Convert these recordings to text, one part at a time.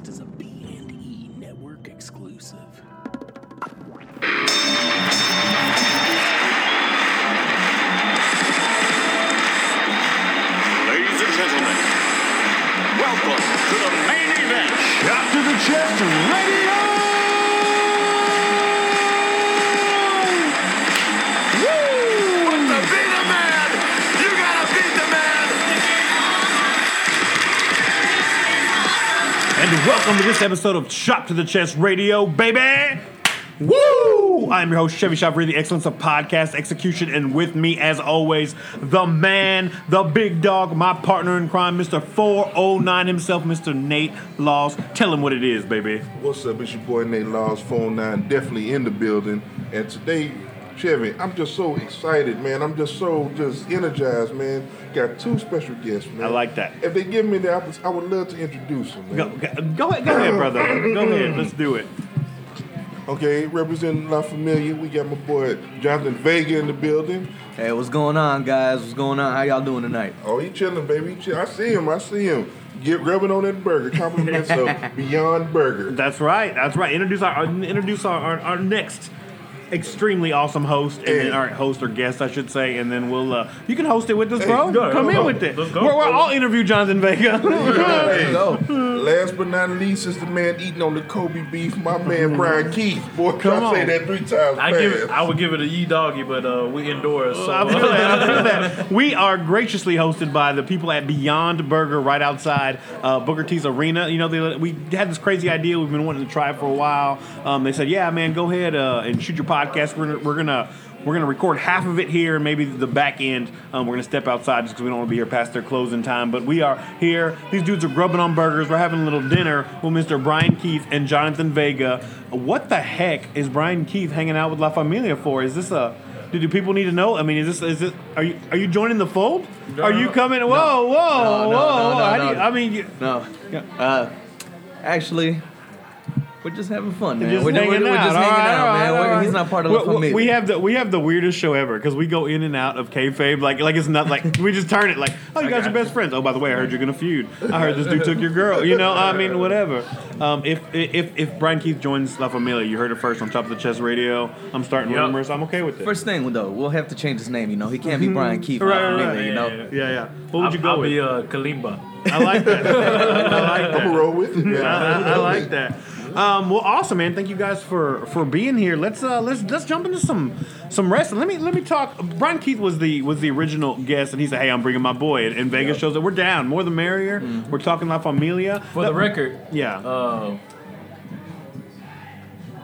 podcast is a B&E network exclusive. Ladies and gentlemen, welcome to the main event. Chop to the Chest Radio. Welcome to this episode of Chop to the Chest Radio, baby. Woo! I'm your host, Chevy Chevry, the excellence of podcast execution, and with me, as always, the man, the big dog, my partner in crime, Mr. 409 himself, Mr. Nate Laws. Tell him what it is, baby. What's up? It's your boy Nate Laws, phone oh nine, definitely in the building. And today, Chevy, I'm just so excited, man. I'm just so just energized, man. Got two special guests, man. I like that. If they give me the opportunity, I would love to introduce them, man. Go, go, go ahead, go ahead, brother. Go ahead, let's do it. Okay, representing La Familia, we got my boy Jonathan Vega in the building. Hey, what's going on, guys? What's going on? How y'all doing tonight? Oh, he chilling, baby. He chill. I see him. I see him. Get rubbing on that burger. Compliments of Beyond Burger. That's right. That's right. Introduce our introduce our, our, our next extremely awesome host and then Hey. our host or guest, I should say, and then we'll uh, you can host it with us, bro. Hey, go, Come go, in go. with it. Let's. We're, we're all interview Jonathan Vega. Hey, Go. Last but not least is the man eating on the Kobe beef, my man Bryan Keith. Boy, Come I say that three times I give it. I would give it a ye doggy, but uh, we indoors. So I feel that. I feel that. We are graciously hosted by the people at Beyond Burger right outside uh, Booker T's Arena. You know, they, we had this crazy idea we've been wanting to try for a while. Um, they said, "Yeah, man, go ahead uh, and shoot your podcast. We're, we're gonna." We're gonna record half of it here, and maybe the back end. Um, we're gonna step outside just because we don't want to be here past their closing time. But we are here. These dudes are grubbing on burgers. We're having a little dinner with Mr. Bryan Keith and Jonathan Vega. What the heck is Bryan Keith hanging out with La Familia for? Is this a do, do people need to know? I mean, is this is it? Are you are you joining the fold? are you coming? Whoa, whoa, No, whoa! no, no, no, How you- I mean, you, No. Uh, actually, we're just having fun, man. just we're, hanging we're, we're just All hanging right, out, all man. right, We're- all right. He's not part of We- La Familia. We have the we have the weirdest show ever because we go in and out of kayfabe like like it's not like we just turn it like oh you guys are best friends. Oh by the way, I heard you're gonna feud. I heard this dude took your girl. You know, I mean whatever. Um, if if if Bryan Keith joins La Familia, you heard it first on Chop to the Chest Radio. I'm starting Yep. rumors. I'm okay with it. First thing, though, we'll have to change his name. You know, he can't be Bryan Keith. Right, La right, Familia, right. You Yeah, know. yeah, yeah, yeah. What would you go I'll with? be uh, Kalimba. I like that. I like I'm that. gonna roll with it, man. I, I, I like that. Um, well, awesome, man. Thank you guys for for being here. Let's uh, let's let's jump into some some wrestling. Let me let me talk. Bryan Keith was the was the original guest, and he said, "Hey, I'm bringing my boy." And, and Vegas shows that We're down. More the merrier. We're talking La Familia. For the record, yeah. uh,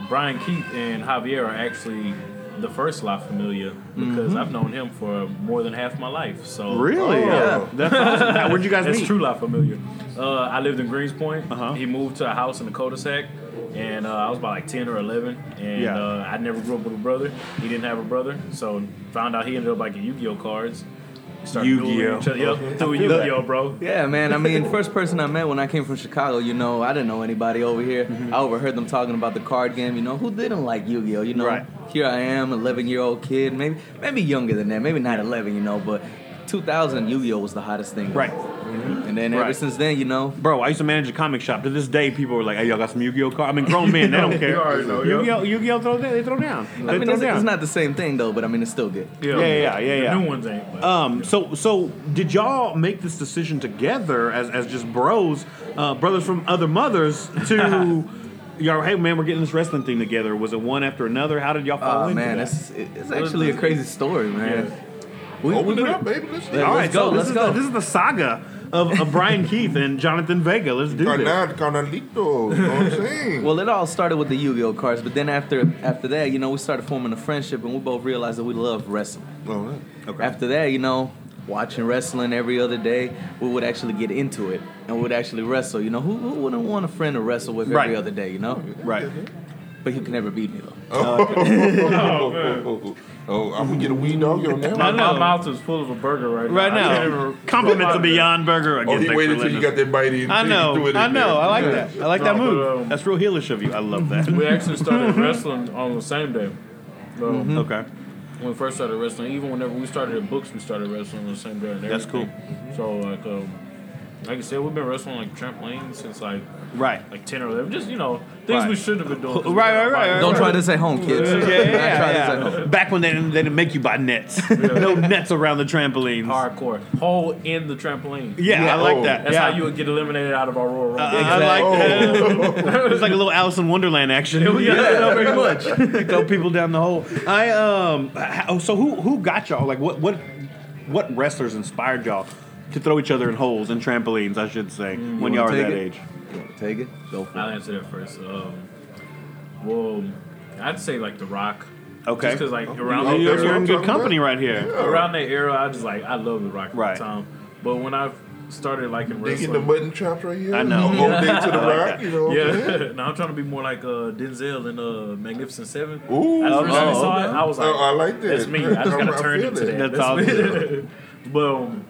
Bryan Keith and Javier are actually the first La Familia because I've known him for more than half my life. So really? Oh. That's awesome. Where'd you guys That's meet? true La Familia. Uh, I lived in Greenspoint. Uh-huh. He moved to a house in the cul-de-sac, and uh, I was about like ten or eleven. And Yeah. uh, I never grew up with a brother. He didn't have a brother, so found out he ended up liking Yu-Gi-Oh cards. Started Yu-Gi-Oh. dueling each other. Yep, through. Yu-Gi-Oh, bro. Yeah, man. I mean, first person I met when I came from Chicago, you know, I didn't know anybody over here. Mm-hmm. I overheard them talking about the card game. You know, who didn't like Yu-Gi-Oh? You know, Right. here I am, 11 year old kid, maybe maybe younger than that, maybe not 11, you know, but 2000 Yu-Gi-Oh was the hottest thing. Right. And then ever Right. since then, you know, Bro, I used to manage a comic shop. To this day, people were like, "Hey, y'all got some Yu-Gi-Oh cards?" I mean, grown men, they don't care. You already know, yeah. Yu-Gi-Oh, Yu-Gi-Oh, throw they throw down. They I mean, throw it's, down. it's not the same thing though, but I mean, it's still good. Yeah, Yeah, yeah, yeah, yeah. The new ones ain't. But. Um, so so did y'all make this decision together as as just bros, uh, brothers from other mothers to y'all? Hey man, we're getting this wrestling thing together. Was it one after another? How did y'all fall Oh into man, that? it's it's actually a crazy story, man. We, Open we it up, baby. Let's Yeah. All right, let's so go, this let's is go. The, this is the saga of, of Bryan Keith and Jonathan Vega. Let's do this. Carnal, carnalito. You know what I'm saying? Well, it all started with the Yu-Gi-Oh cards, but then after after that, you know, we started forming a friendship, and we both realized that we loved wrestling. Oh, yeah. After that, you know, watching wrestling every other day, we would actually get into it and we would actually wrestle. You know, who, who wouldn't want a friend to wrestle with every Right. other day? You know, Right. but you can never beat me though. Oh, oh, oh, I'm gonna get a weed dog on that my, one. my mouth is full of a burger right, Right now. I can't now, even- compliments of Beyond Burger. Again, Oh, he waited for till you got that bite in. I know, it I know. there. I like Yeah. that. I like No, that move. but, um, That's real heelish of you. I love that. We actually started wrestling on the same day. Um, Okay. When we first started wrestling, even whenever we started at books, we started wrestling on the same day. And That's everything. So like, um, Like I said, we've been wrestling like trampoline since like Right. like ten or eleven. Just you know things Right. we shouldn't have been doing. Right, right, right, right, Don't try this at home, kids. Yeah, Don't yeah, try this yeah, at home. yeah. Back when they didn't, they didn't make you buy nets. no nets around the trampolines. Hardcore hole in the trampoline. Yeah, I like Oh. that. That's yeah. how you would get eliminated out of our Royal Rumble. Uh, I like that. it's like a little Alice in Wonderland action. Yeah, very much. Throw people down the hole. I um. Oh, so who who got y'all? Like what what what wrestlers inspired y'all to throw each other in holes and trampolines? I should say when y'all were wanna that take age. Take it. Go for I'll it. answer that first. Um, well, I'd say like The Rock. Okay. Just because like around Oh, that You're, that's era, you're in good I'm company about. right here. around that era, I just like I love The Rock at Right. the time. But when I started liking Digging the wrestling, mutton chops right here. I know. Old day to the I like rock. You know what I'm yeah, now I'm trying to be more like uh, Denzel in uh, Magnificent Seven. Ooh. At first I Oh, saw okay. it, I was like, Oh, I like that. That's me. I just I gotta turn feel into that. That's That's awesome. me. but um,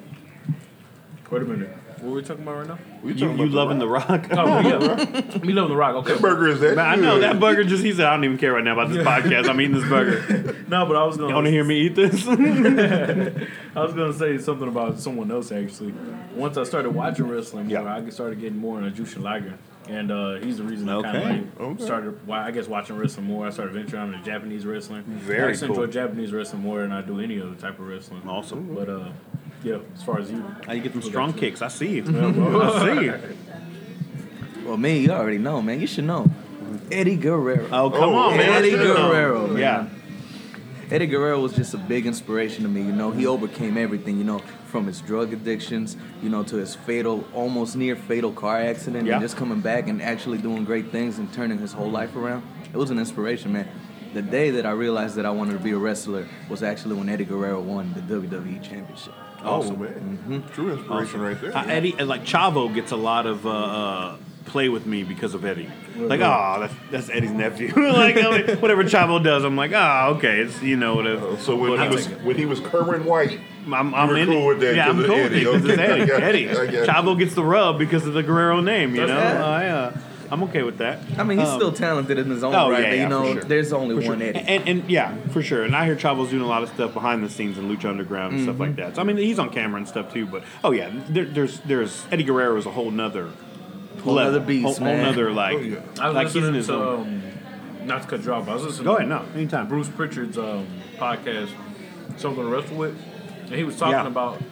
wait a minute. What are we talking about right now? We You, talking you about the loving the rock. rock? Oh yeah, me loving the Rock. Okay, That burger is that Man, I know good. that burger. Just he said, I don't even care right now about this podcast. I'm eating this burger. no, but I was gonna You want to hear me eat this? I was gonna say something about someone else actually. Once I started watching wrestling more, Yeah. I started getting more into Jushin Liger, and uh, he's the reason I kind of like Okay. started. Why I guess watching wrestling more. I started venturing into Japanese wrestling. Very I actually cool. enjoy Japanese wrestling more than I do any other type of wrestling. awesome. But uh, yeah, as far as you, How you get them strong kicks? I see you. Yeah, bro. I see you. Well, me, you already know, man. You should know. Eddie Guerrero. Oh, come Oh, on, man. Eddie. Guerrero, man. Yeah. Eddie Guerrero was just a big inspiration to me. You know, he overcame everything. You know, from his drug addictions, you know, to his fatal, almost near fatal car accident, Yeah. and just coming back and actually doing great things and turning his whole life around. It was an inspiration, man. The day that I realized that I wanted to be a wrestler was actually when Eddie Guerrero won the WWE Championship. Awesome, man. True inspiration right there. Uh, Eddie, like Chavo, gets a lot of uh, uh, play with me because of Eddie. Like, oh, that's, that's Eddie's nephew. like, I whatever Chavo does, I'm like, oh, okay, it's you know whatever. Uh, so when he was when he was Kerwin White, I'm, I'm were in cool it. with that Yeah, I'm of cool with it Eddie. 'cause it's Eddie. got. Eddie. I got you. Chavo gets the rub because of the Guerrero name. You know, That's. I, uh, I'm okay with that. I mean, he's Um, still talented in his own oh, right, yeah, but yeah, you know, sure. there's only For sure. one Eddie. And, and yeah, for sure. And I hear Chavo's doing a lot of stuff behind the scenes in Lucha Underground and stuff like Mm-hmm. that. So I mean, he's on camera and stuff too. But oh yeah, there, there's there's Eddie Guerrero is a whole nother Whole level, nother beast, whole, whole man. nother like Oh, yeah. I was like he's in his to own. um, not to cut you off. I was listening. Go to ahead, no, anytime. Bruce Pritchard's um, podcast, something to wrestle with, and he was talking Yeah. about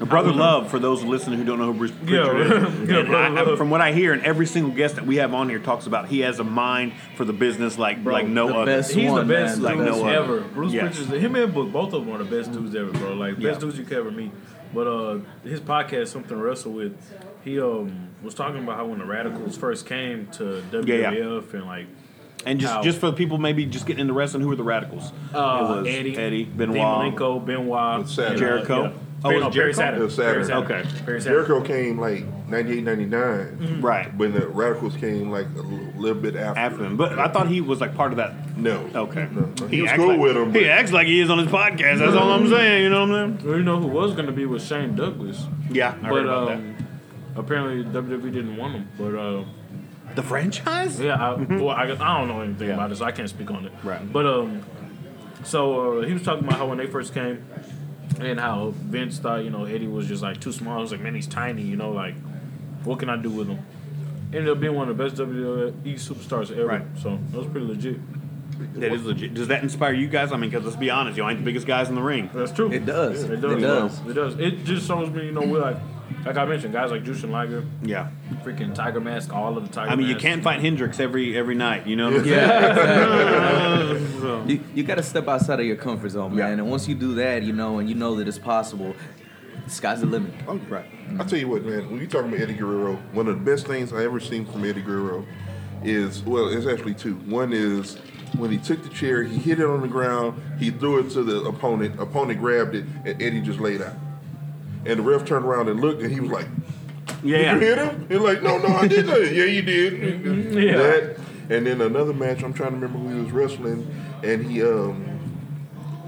Brother Love, for those listening who don't know who Bruce Yeah, is, yeah, I- I- from what I hear, and every single guest that we have on here talks about, he has a mind for the business like Bro, like no the other. best He's one, the best man. Like dudes no other. ever. Bruce Yes. Pritchard's him and Book, both of them are the best dudes ever, bro. Like best Yeah. dudes you could ever meet. But uh, his podcast, something to wrestle with, he um was talking about how when the Radicals first came to WWF Yeah, yeah. and like And just How? just for the people maybe just getting into wrestling, who were the Radicals? uh, it was Eddie, Eddie, Benoit. Malenko, Benoit, With Saturn. Jericho? yeah. Oh, Perry, it no, was Jericho? Saturn. It was Saturn. Saturn. Okay. Perry Saturn. Jericho came like 98, 99. Right. When the Radicals came like a little, little bit after. After them, but I thought he was like part of that. No. Okay, No. He, was acts cool like, with him. He acts like he is on his podcast. That's all I'm saying. You know what I'm saying? Well, you know who was going to be was Shane Douglas, Yeah, I heard but about um, apparently WWE didn't want him. But uh, that. The franchise? Yeah, I, well, I, I don't know anything Yeah. about it, so I can't speak on it. Right. But um, so uh, he was talking about how when they first came, and how Vince thought you know Eddie was just like too small. He was like, man, he's tiny. You know, like what can I do with him? Ended up being one of the best WWE superstars ever. Right. So that was pretty legit. That is legit. Does that inspire you guys? I mean, because let's be honest, you ain't the biggest guys in the ring. That's true. It does. It does. It does. It does. It just shows me, you know, we're like, like I mentioned, guys like Jushin Liger, Yeah. freaking Tiger Mask, all of the Tiger. I mean, you Masks. can't fight Hendrix every every night. You know what I'm? Yeah, So- you, you got to step outside of your comfort zone, man. Yeah. And once you do that, you know, and you know that it's possible, the sky's the limit. Oh, right. I tell you what, man. When you talking about Eddie Guerrero, one of the best things I ever seen from Eddie Guerrero is well, it's actually two. One is when he took the chair, he hit it on the ground, he threw it to the opponent. Opponent grabbed it, and Eddie just laid out. And the ref turned around and looked, and he was like, Yeah. "You hit him?" He's like, "No, no, I didn't." yeah, you did. Yeah. That, and then another match. I'm trying to remember who he was wrestling, and he um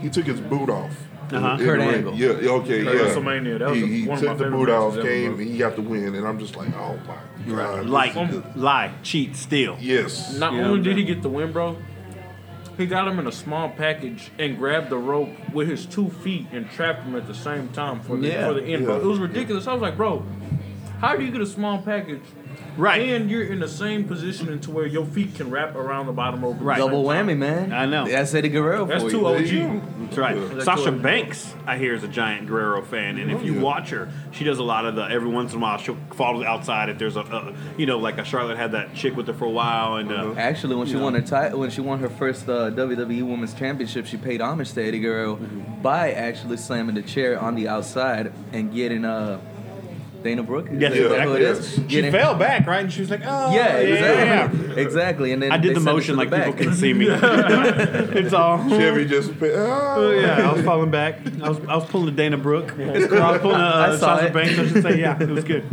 he took his boot off. Uh-huh. Kurt ring. Angle. Yeah, okay, Kurt yeah. WrestleMania, that was he, he one of took my the boot off, matches came, and he got the win, and I'm just like, oh my god, Right. Like, this is lie, cheat, steal. yes, Not Yeah, only did he get the win, bro, he got him in a small package and grabbed the rope with his two feet and trapped him at the same time for the Yeah. for the end. Yeah. It was ridiculous. I was like, bro, How do you get a small package? Right. And you're in the same position to where your feet can wrap around the bottom rope. at the Right. same Double time. whammy, man. I know. That's Eddie Guerrero That's for two you. OG. That's right. Yeah. Sasha Banks, I hear, is a giant Guerrero fan, and if Oh, you yeah. watch her, she does a lot of the. Every once in a while, she'll fall outside if there's a, a you know, like a Charlotte had that chick with her for a while, and uh, Uh-huh. Actually, when she You won her title, when she won her first uh, WWE Women's Championship, she paid homage to Eddie Guerrero Mm-hmm. by actually slamming the chair on the outside and getting uh, Dana Brooke. Is Yes, that who exactly. it is? she Getting- fell back, right? And she was like, "Oh, Yeah, yeah, exactly. Exactly. And then I did the motion like the people can see me. it's all. Chevy just. Ah. Oh, yeah, I was falling back. I was, I was pulling a Dana Brooke. I was pulling a uh, I saw Sasha it. Banks. I should say, yeah, it was good.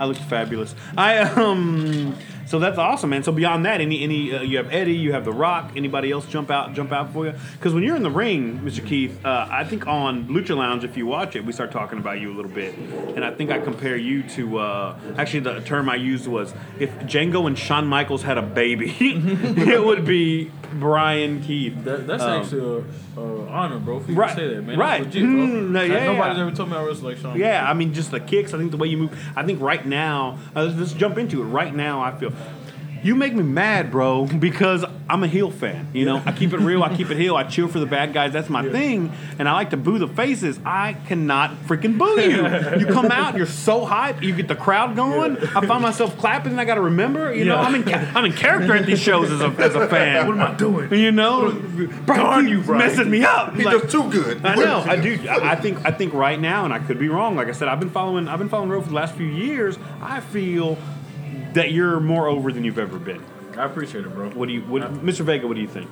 I looked fabulous. I um, so that's awesome, man. So beyond that, any any uh, you have Eddie, you have The Rock. Anybody else jump out jump out for you? Because when you're in the ring, Mr. Keith, uh, I think on Lucha Lounge, if you watch it, we start talking about you a little bit, and I think I compare you to uh, actually the term I used was if Django and Shawn Michaels had a baby, it would be Bryan Keith. That, that's Um, actually a, a honor, bro. For you right, to say that, man. right. Legit. Mm, no, yeah, nobody's yeah. ever told me I wrestle like Shawn. Yeah, I mean, just the kicks. I think the way you move. I think right now, uh, let's jump into it. Right now, I feel you make me mad, bro, because I'm a heel fan. You know, I keep it real. I keep it heel. I cheer for the bad guys. That's my thing, and I like to boo the faces. I cannot freaking boo you. You come out, you're so hype. You get the crowd going. I find myself clapping, and I got to remember. You know, I'm in I'm in character at these shows as a as a fan. What am I doing? You know, Bryan, you Bryan. messing me up. He Like- does too good. I know, I do. I I think I think right now, and I could be wrong. Like I said, I've been following I've been following Roe for the last few years. I feel that you're more over than you've ever been. I appreciate it, bro. What do you, what, Mr. Vega? What do you think?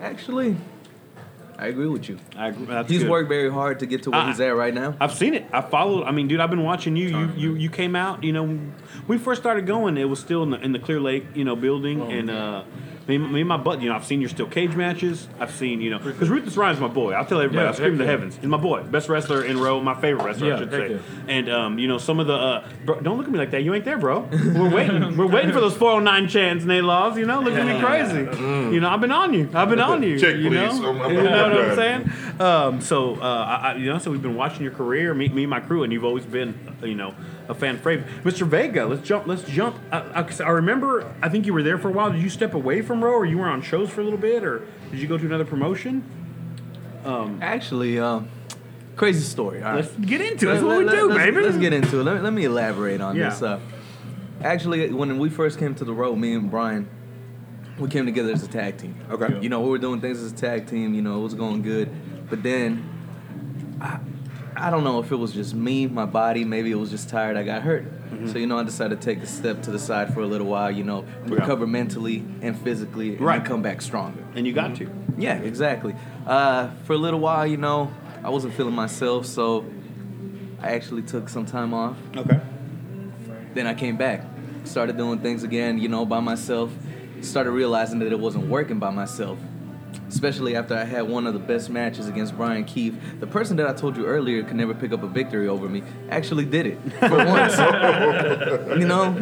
Actually, I agree with you. I, agree- that's He's good. worked very hard to get to where I- he's at right now. I've seen it. I followed. I mean, dude, I've been watching you. You you, you came out. You know, when we first started going. It was still in the, in the Clear Lake, you know, building. Oh, and uh, me, me and my butt. You know, I've seen your steel cage matches. I've seen you know because Ruthless Ryan's my boy. I'll tell everybody. Yeah, I scream heck the yeah. heavens. He's my boy. Best wrestler in row. My favorite wrestler, I should say. yeah. And um, you know, some of the uh, bro, don't look at me like that. You ain't there, bro. We're waiting. We're waiting for those 409 chants, Nate Laws. You know, look at me crazy. You know, I've been on you. I've been on you. Check, you please. know, I'm- I'm- you know what I'm I'm saying? Um, so, uh, I, I, you know, so we've been watching your career, me, me and my crew, and you've always been, uh, you know, a fan favorite. Mr. Vega, let's jump. Let's jump. I, I, 'cause I remember. I think you were there for a while. Did you step away from Row, or you were on shows for a little bit, or did you go to another promotion? Um, Actually, um, crazy story. All right. Let's get into it. That's Let- what we let- do, let's, baby. Let's get into it. Let me, let me elaborate on Yeah. this. Uh, actually, when we first came to the road, me and Bryan, we came together as a tag team. Okay. You know, we were doing things as a tag team. You know, it was going good. But then, I, I don't know if it was just me, my body. Maybe it was just tired. I got hurt. Mm-hmm. So you know, I decided to take a step to the side for a little while. You know, recover mentally and physically, and Right. come back stronger. and you got to. Yeah, exactly. Uh, for a little while, you know, I wasn't feeling myself, so I actually took some time off. Okay. Then I came back, started doing things again, you know, by myself. Started realizing that it wasn't working by myself. Especially after I had one of the best matches against Bryan Keith. The person that I told you earlier could never pick up a victory over me actually did it for once. you know,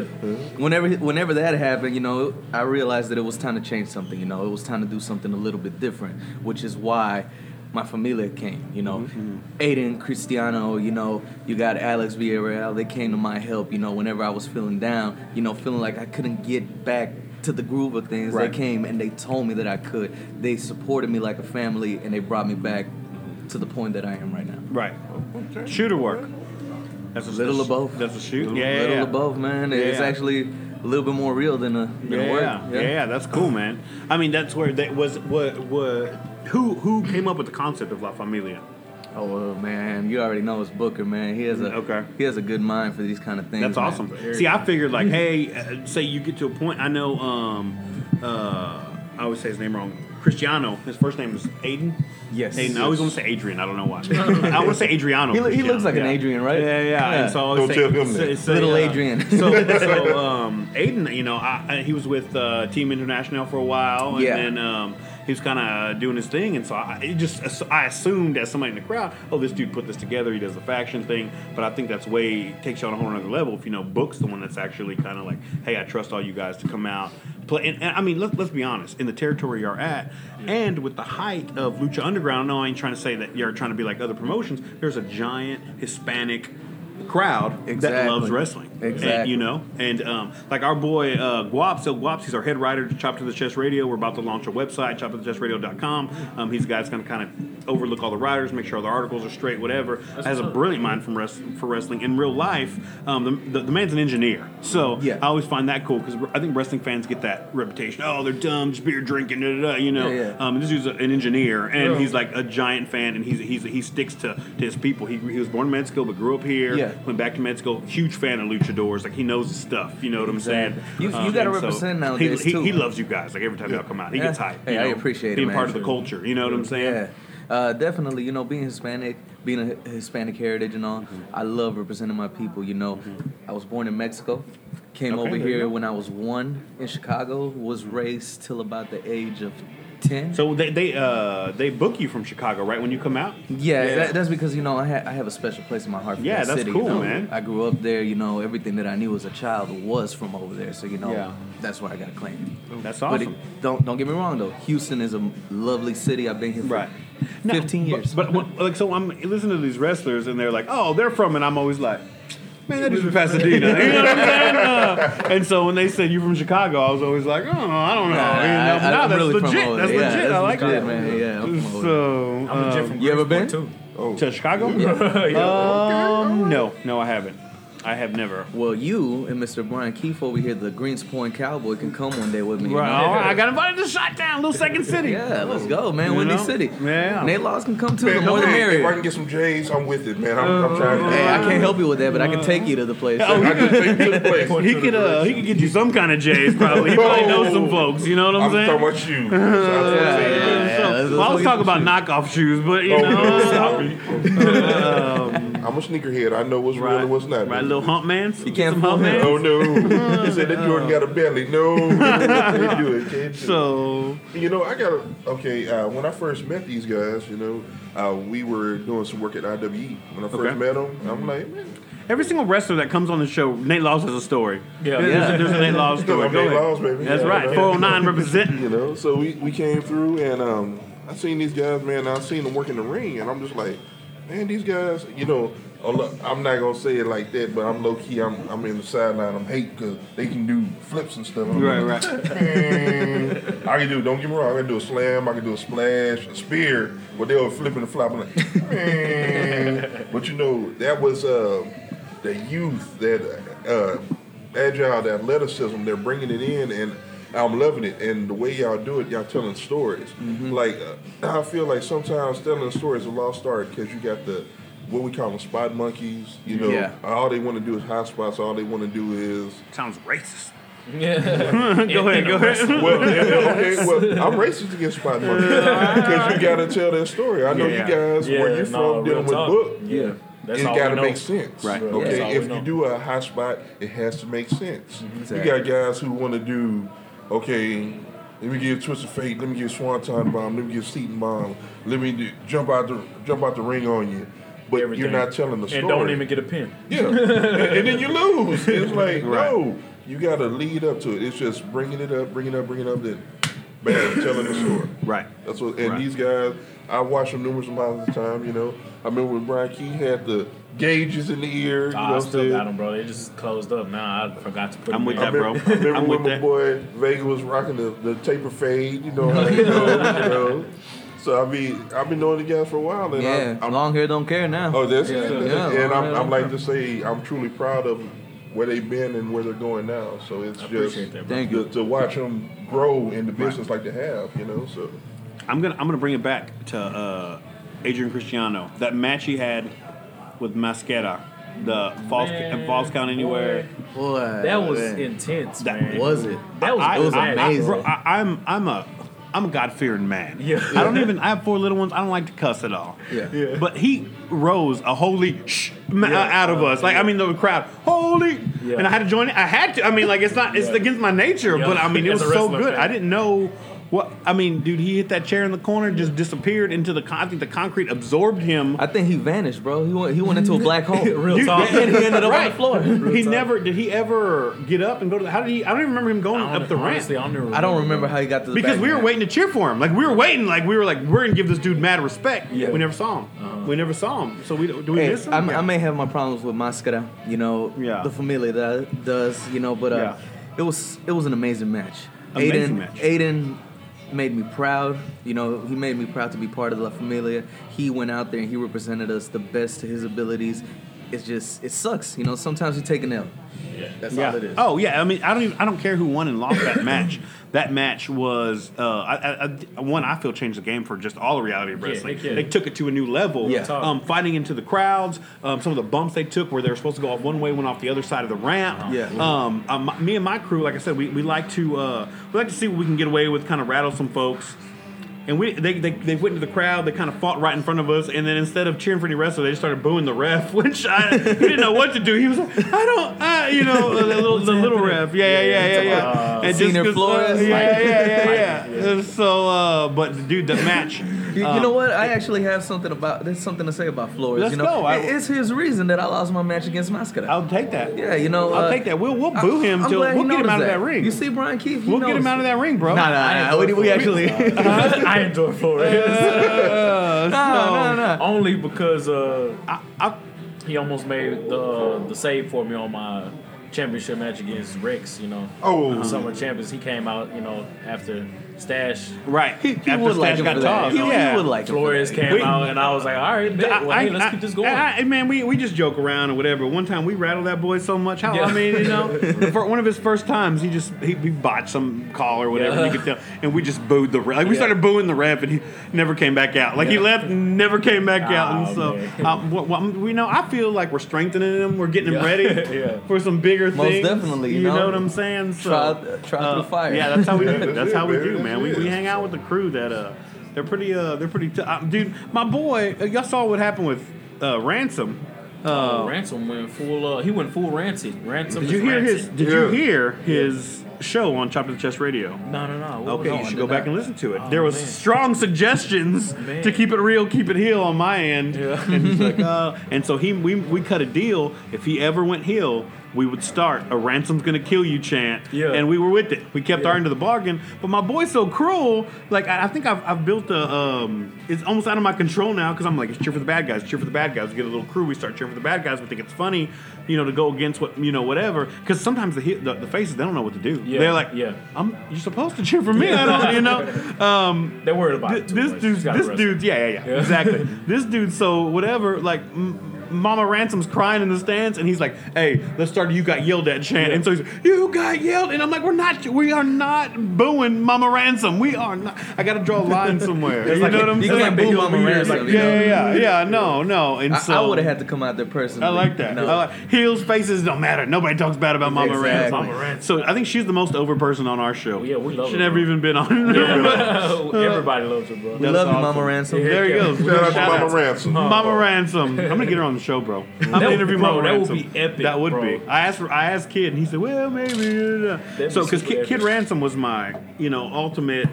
whenever whenever that happened, you know, I realized that it was time to change something. You know, it was time to do something a little bit different, which is why my familia came. You know, mm-hmm. Aiden, Cristiano. You know, you got Alex Villarreal. They came to my help. You know, whenever I was feeling down, you know, feeling like I couldn't get back to the groove of things, Right. they came and they told me that I could. They supported me like a family, and they brought me back to the point that I am right now. Right. Shooter work. That's a Little of both. That's a shoot. Little, yeah, yeah, little yeah. above, man. It's actually a little bit more real than a, than Yeah, a word. yeah, yeah, that's cool, man. I mean, that's where that was. What, what? Who, who came up with the concept of La Familia? Oh well, man, you already know it's Booker, man. He has a Okay. He has a good mind for these kind of things. That's man. awesome. See, I figured like, hey, uh, say you get to a point. I know. Um, uh, I always say his name wrong. Cristiano. His first name is Aiden. Yes. Aiden. I always want to say Adrian. I don't know why. I want to say Adriano. He, he looks like an Adrian, right? Yeah, yeah. And so I always Don't say, tell him that. say- say, Little uh, Adrian. So, so um, Aiden, you know, I, I, he was with uh, Team International for a while, and Yeah. then um, he was kind of doing his thing, and so I just I assumed as somebody in the crowd, oh, this dude put this together. He does the faction thing, but I think that's way takes you on a whole other level. If you know, Book's the one that's actually kind of like, hey, I trust all you guys to come out. Play, and, and I mean, let's, let's be honest. In the territory you're at, and with the height of Lucha Underground, no, I ain't trying to say that you're trying to be like other promotions. There's a giant Hispanic crowd that Exactly. loves wrestling. And, Exactly. you know, and um, like our boy uh, Guap, so Guap's he's our head writer to Chop to the Chest Radio. We're about to launch a website, choptothechestradio.com. Um, he's the guy that's going to kind of overlook all the writers, make sure all the articles are straight, whatever. has a brilliant mind from rest, for wrestling. In real life, um, the, the, the man's an engineer. So Yeah. I always find that cool because I think wrestling fans get that reputation. Oh, they're dumb, just beer drinking, da, da, da, you know. Yeah, yeah. Um, this dude's an engineer, and he's like a giant fan, and he's, he's he sticks to, to his people. He, he was born in med school, but grew up here. Yeah. Went back to med school. Huge fan of luchadors. Like he knows his stuff. You know what I'm saying? You- you Um, gotta and so represent he, he, too. he loves you guys. Like every time y'all come out, he Yeah. gets hyped. Hey, you I know, appreciate it, being part of the culture. You know what I'm saying? Yeah. Uh, definitely, you know, being Hispanic, being a Hispanic heritage and all, Mm-hmm. I love representing my people. You know, I was born in Mexico, came Okay, over here when I was one in Chicago, was raised till about the age of ten. So they they uh they book you from Chicago, right? When you come out. yeah, That, that's because you know I, ha- I have a special place in my heart for Yeah, that that's city. cool, you know? man. I grew up there. You know, everything that I knew as a child was from over there. So you know, Yeah. that's where I got to claim. That's But it, don't don't get me wrong though. Houston is a lovely city. I've been here for Right. Now, 15 but- years. But, what- like, so I'm listening to these wrestlers, and they're like, "Oh, they're from," and I'm always like. Man, that is from Pasadena. You know what I'm saying? Uh, and so when they said you from Chicago, I was always like, oh, I don't know. Nah, You know, I- but now I'm that's really legit. That's. Yeah, legit. I like legit, that. man. Yeah, I'm from over So, I'm legit um, from you ever been? too. Oh, to Chicago? yeah. Um, no, no, I haven't. I have never. Well, you and Mr. Bryan Keith over here, the Greenspoint Cowboy, can come one day with me. you Right, all right, oh, I got invited to Chi-Town, little second city. Yeah, let's go, man. You Windy know? City. Yeah. Nate Laws can come too. The Man, more the hey, if I can get some J's, I'm with it, man. I'm, I'm trying to. Uh-huh. Hey, I can't help you with that, but I can take you to the place. Oh, I can take you to the place. He could uh, he could get you some kind of J's probably. He probably knows some folks. You know what I'm, I'm saying? talking about you. Uh-huh. So I'm Yeah, saying, yeah, yeah. So- well, I was talking about at knockoff shoes, but you Oh, know, stop me. Um, I'm a sneakerhead. I know what's real and what's not. right, little hump man. You can't hump him. man. Oh no! he said that Jordan got a belly. No, can't do it. Can't do it. So You know, I got a okay. Uh, when I first met these guys, you know, uh, we were doing some work at IWE. When I first Okay. met them, I'm like, man, every single wrestler that comes on the show, Nate Laws has a story. Yeah. there's, Yeah. a, there's a Nate Laws I'm story. Nate ahead. Laws, baby. That's Yeah, right. you 409 representing. You know, so we, we came through and um, I seen these guys, man. I seen them work in the ring, and I'm just like, man, these guys, you know. I'm not gonna say it like that, but I'm low key. I'm I'm in the sideline. I'm hate because they can do flips and stuff. I'm Right, like, right. Man, I can do. Don't get me wrong. I can do a slam. I can do a splash, a spear. But they were flipping and flopping. Like, man. But you know that was uh, the youth, that uh, agile, that athleticism. They're bringing it in, and I'm loving it. And the way y'all do it, y'all telling stories. Like uh, I feel like sometimes telling stories is a lost art because you got the what we call them spot monkeys. You know, Yeah. all they want to do is hot spots. All they want to do is Sounds racist. Yeah. go ahead, go ahead. well, okay, well, I'm racist against spot monkeys because you got to tell that story. I know Yeah. you guys Yeah, where you're no, from dealing with talk. book. Yeah. That's it all got to make sense. Right. Okay. If you do a hot spot, it has to make sense. Exactly. You got guys who want to do, okay, let me give Twist of Fate, let me give Swanton Bomb, let me give Senton Bomb, let me do, jump out the jump out the ring on you. But Everything. you're not telling the story. And don't even get a pin. Yeah, and, and then you lose. It's like no, you got to lead up to it. It's just bringing it up, bringing it up, bringing it up, then bam, telling the story. Right. That's what. And Right. these guys, I watched them numerous amounts of time. You know, I remember when Bryan Keith had the gauges in the ear. You know I what still saying? got them, bro. They just closed up now. I forgot to put I'm them with in. that, bro. I remember I'm when with my that. boy Vega was rocking the, the taper fade. You know how you know, you know. So I mean, I've been knowing the guys for a while, and Yeah, I'm, I'm long hair don't care now. Oh, that's Yeah, it. yeah, and I'm, I'm like care. to say I'm truly proud of where they've been and where they're going now. So it's just that, bro. Thank to, you. to watch them grow in the business like they have, you know. So I'm gonna I'm gonna bring it back to uh, Adrian Cristiano. That match he had with Mascara, the false Man, false count anywhere. Boy, That was man. intense, That man. Was it? That was, I, it was I, I, amazing. bro, I, I'm I'm a I'm a God fearing man. Yeah. I don't even I have four little ones. I don't like to cuss at all. Yeah. Yeah. But he rose a holy shh ma- Yeah. out of us. Like I mean the crowd, holy, Yeah. and I had to join it. I had to. I mean like it's not it's Yeah. against my nature, Yeah. but I mean it was so good. fan. I didn't know What I mean, dude, he hit that chair in the corner, just disappeared into the. Con- I think the concrete absorbed him. I think he vanished, bro. He went he went into a black hole. Real Dude, talk. and he ended up on the floor. he never did. He ever get up and go to? The, how did he? I don't even remember him going up the ramp. I don't even I don't remember how he got to the because back we were ramp. waiting to cheer for him. Like we were waiting. Like we were like we're gonna give this dude mad respect. Yeah. We never saw him. We never saw him. So we do we Hey, miss him? I'm- Yeah. I may have my problems with Mascara, you know, Yeah. the familia that does, you know, but uh, Yeah. it was it was an amazing match. Amazing Aiden, match. Aiden made me proud. You know, he made me proud to be part of La Familia. He went out there and he represented us the best to his abilities. It's just it sucks, you know. Sometimes you take an L. That's yeah. all it is. Oh yeah. I mean, I don't even. I don't care who won and lost that match. That match was uh, I, I, I, one I feel changed the game for just all of reality of Yeah, wrestling. they they took it to a new level. Yeah. Um, fighting into the crowds. Um, some of the bumps they took where they were supposed to go off one way, went off the other side of the ramp. Yeah. Um, um, me and my crew, like I said, we, we like to uh, we like to see what we can get away with, kind of rattle some folks. And we they, they, they went into the crowd. They kind of fought right in front of us, and then instead of cheering for any wrestler, they just started booing the ref. Which I he didn't know what to do. He was like, I don't, I, you know, the little, the little ref. Yeah, yeah, yeah, yeah, yeah. And Senior 'cause, Flores? Uh, yeah, Like- yeah, yeah, yeah. Uh, So, uh, but dude, the match. You, you um, know what? I actually have something about there's something to say about Flores. Let's you know, go. I- it's his reason that I lost my match against Mascara. I'll take that. yeah, you know, I'll uh, take that. We'll we'll I- boo him I'm till he we'll get him noticed out of that ring. You see, Bryan Keith, he we'll get him out of that ring, bro. Nah, nah, nah. We, we actually. I enjoy Flores Uh, no, no, no. only because uh, I, I, he almost made the the save for me on my championship match against Rex. You know, Oh. summer champions. He came out, you know, after Stash. right. He, he After would like Stash got for tossed. He, yeah. he would like him for Flores that. came We- out, and I was like, all right, bet. Well, I- hey, let's I- keep this going. I- I- man, we, we just joke around or whatever. One time we rattled that boy so much. How Yeah. I mean, you know, the fir- one of his first times, he just he, he botched some call or whatever. Yeah. You could tell, and we just booed the ref. Like we Yeah. started booing the ref, and he never came back out. Like he left, never came back out. Oh, And so, uh, what, what, we know. I feel like we're strengthening him. We're getting him ready Yeah. for some bigger Most things. definitely, you You know, know. what I'm saying? So, Try- try through fire. Yeah, that's how we do. That's That's how we baby. do, man. We, we hang out with the crew that uh, they're pretty uh, they're pretty. T- uh, dude, my boy, uh, y'all saw what happened with uh, ransom. Oh, Ransom went full. Uh, he went full rancid. Ransom. Did you hear rancid. his? Did you hear his show on Chop to the Chest Radio? No, no, no. What Okay, you should go back not. and listen to it. Oh, there was man. strong suggestions Man. to keep it real, keep it heel on my end. Yeah. And he's like, uh, and so he we, we cut a deal. If he ever went heel, we would start a ransom's gonna kill you chant. Yeah. And we were with it. We kept Yeah. our end of the bargain. But my boy's so cruel. Like I, I think I've, I've built a um. It's almost out of my control now because I'm like, cheer for the bad guys, cheer for the bad guys. We get a little crew. We start cheering for the bad guys. We think it's funny, you know, to go against what you know, whatever. Because sometimes the, he- the the faces they don't know what to do. Yeah, They're like, yeah. I'm. You're supposed to cheer for me. I don't. You know. Um, They're worried about Th- this much. dude's gotta this dude's yeah yeah yeah, Yeah. exactly this dude so whatever like m- Mama Ransom's crying in the stands and he's like hey let's start a you got yelled at chant Yeah. and so he's like, you got yelled and I'm like we're not we are not booing Mama Ransom we are not I got to draw a line somewhere you like know what I'm you saying can't boo Mama Ransom, like, yeah, yeah yeah yeah no no and so I, so would have had to come out there personally. I like that. No. I like, heels, faces don't matter. Nobody talks bad about Mama Exactly. Ransom. Mama Ransom. So I think she's the most over person on our show. Yeah, we love She her, never bro. even been on. Uh, Everybody loves her, bro. we love you, awesome. Mama Ransom. Yeah. There he goes. Shout out to Mama. Ransom. Mama Ransom. I'm gonna get her on the show, bro. I'm gonna would- interview bro, Mama that would be epic, That would bro. be. I asked. I asked Kid, and he said, "Well, maybe." be So, because Kid, Kid. Ransom was my, you know, ultimate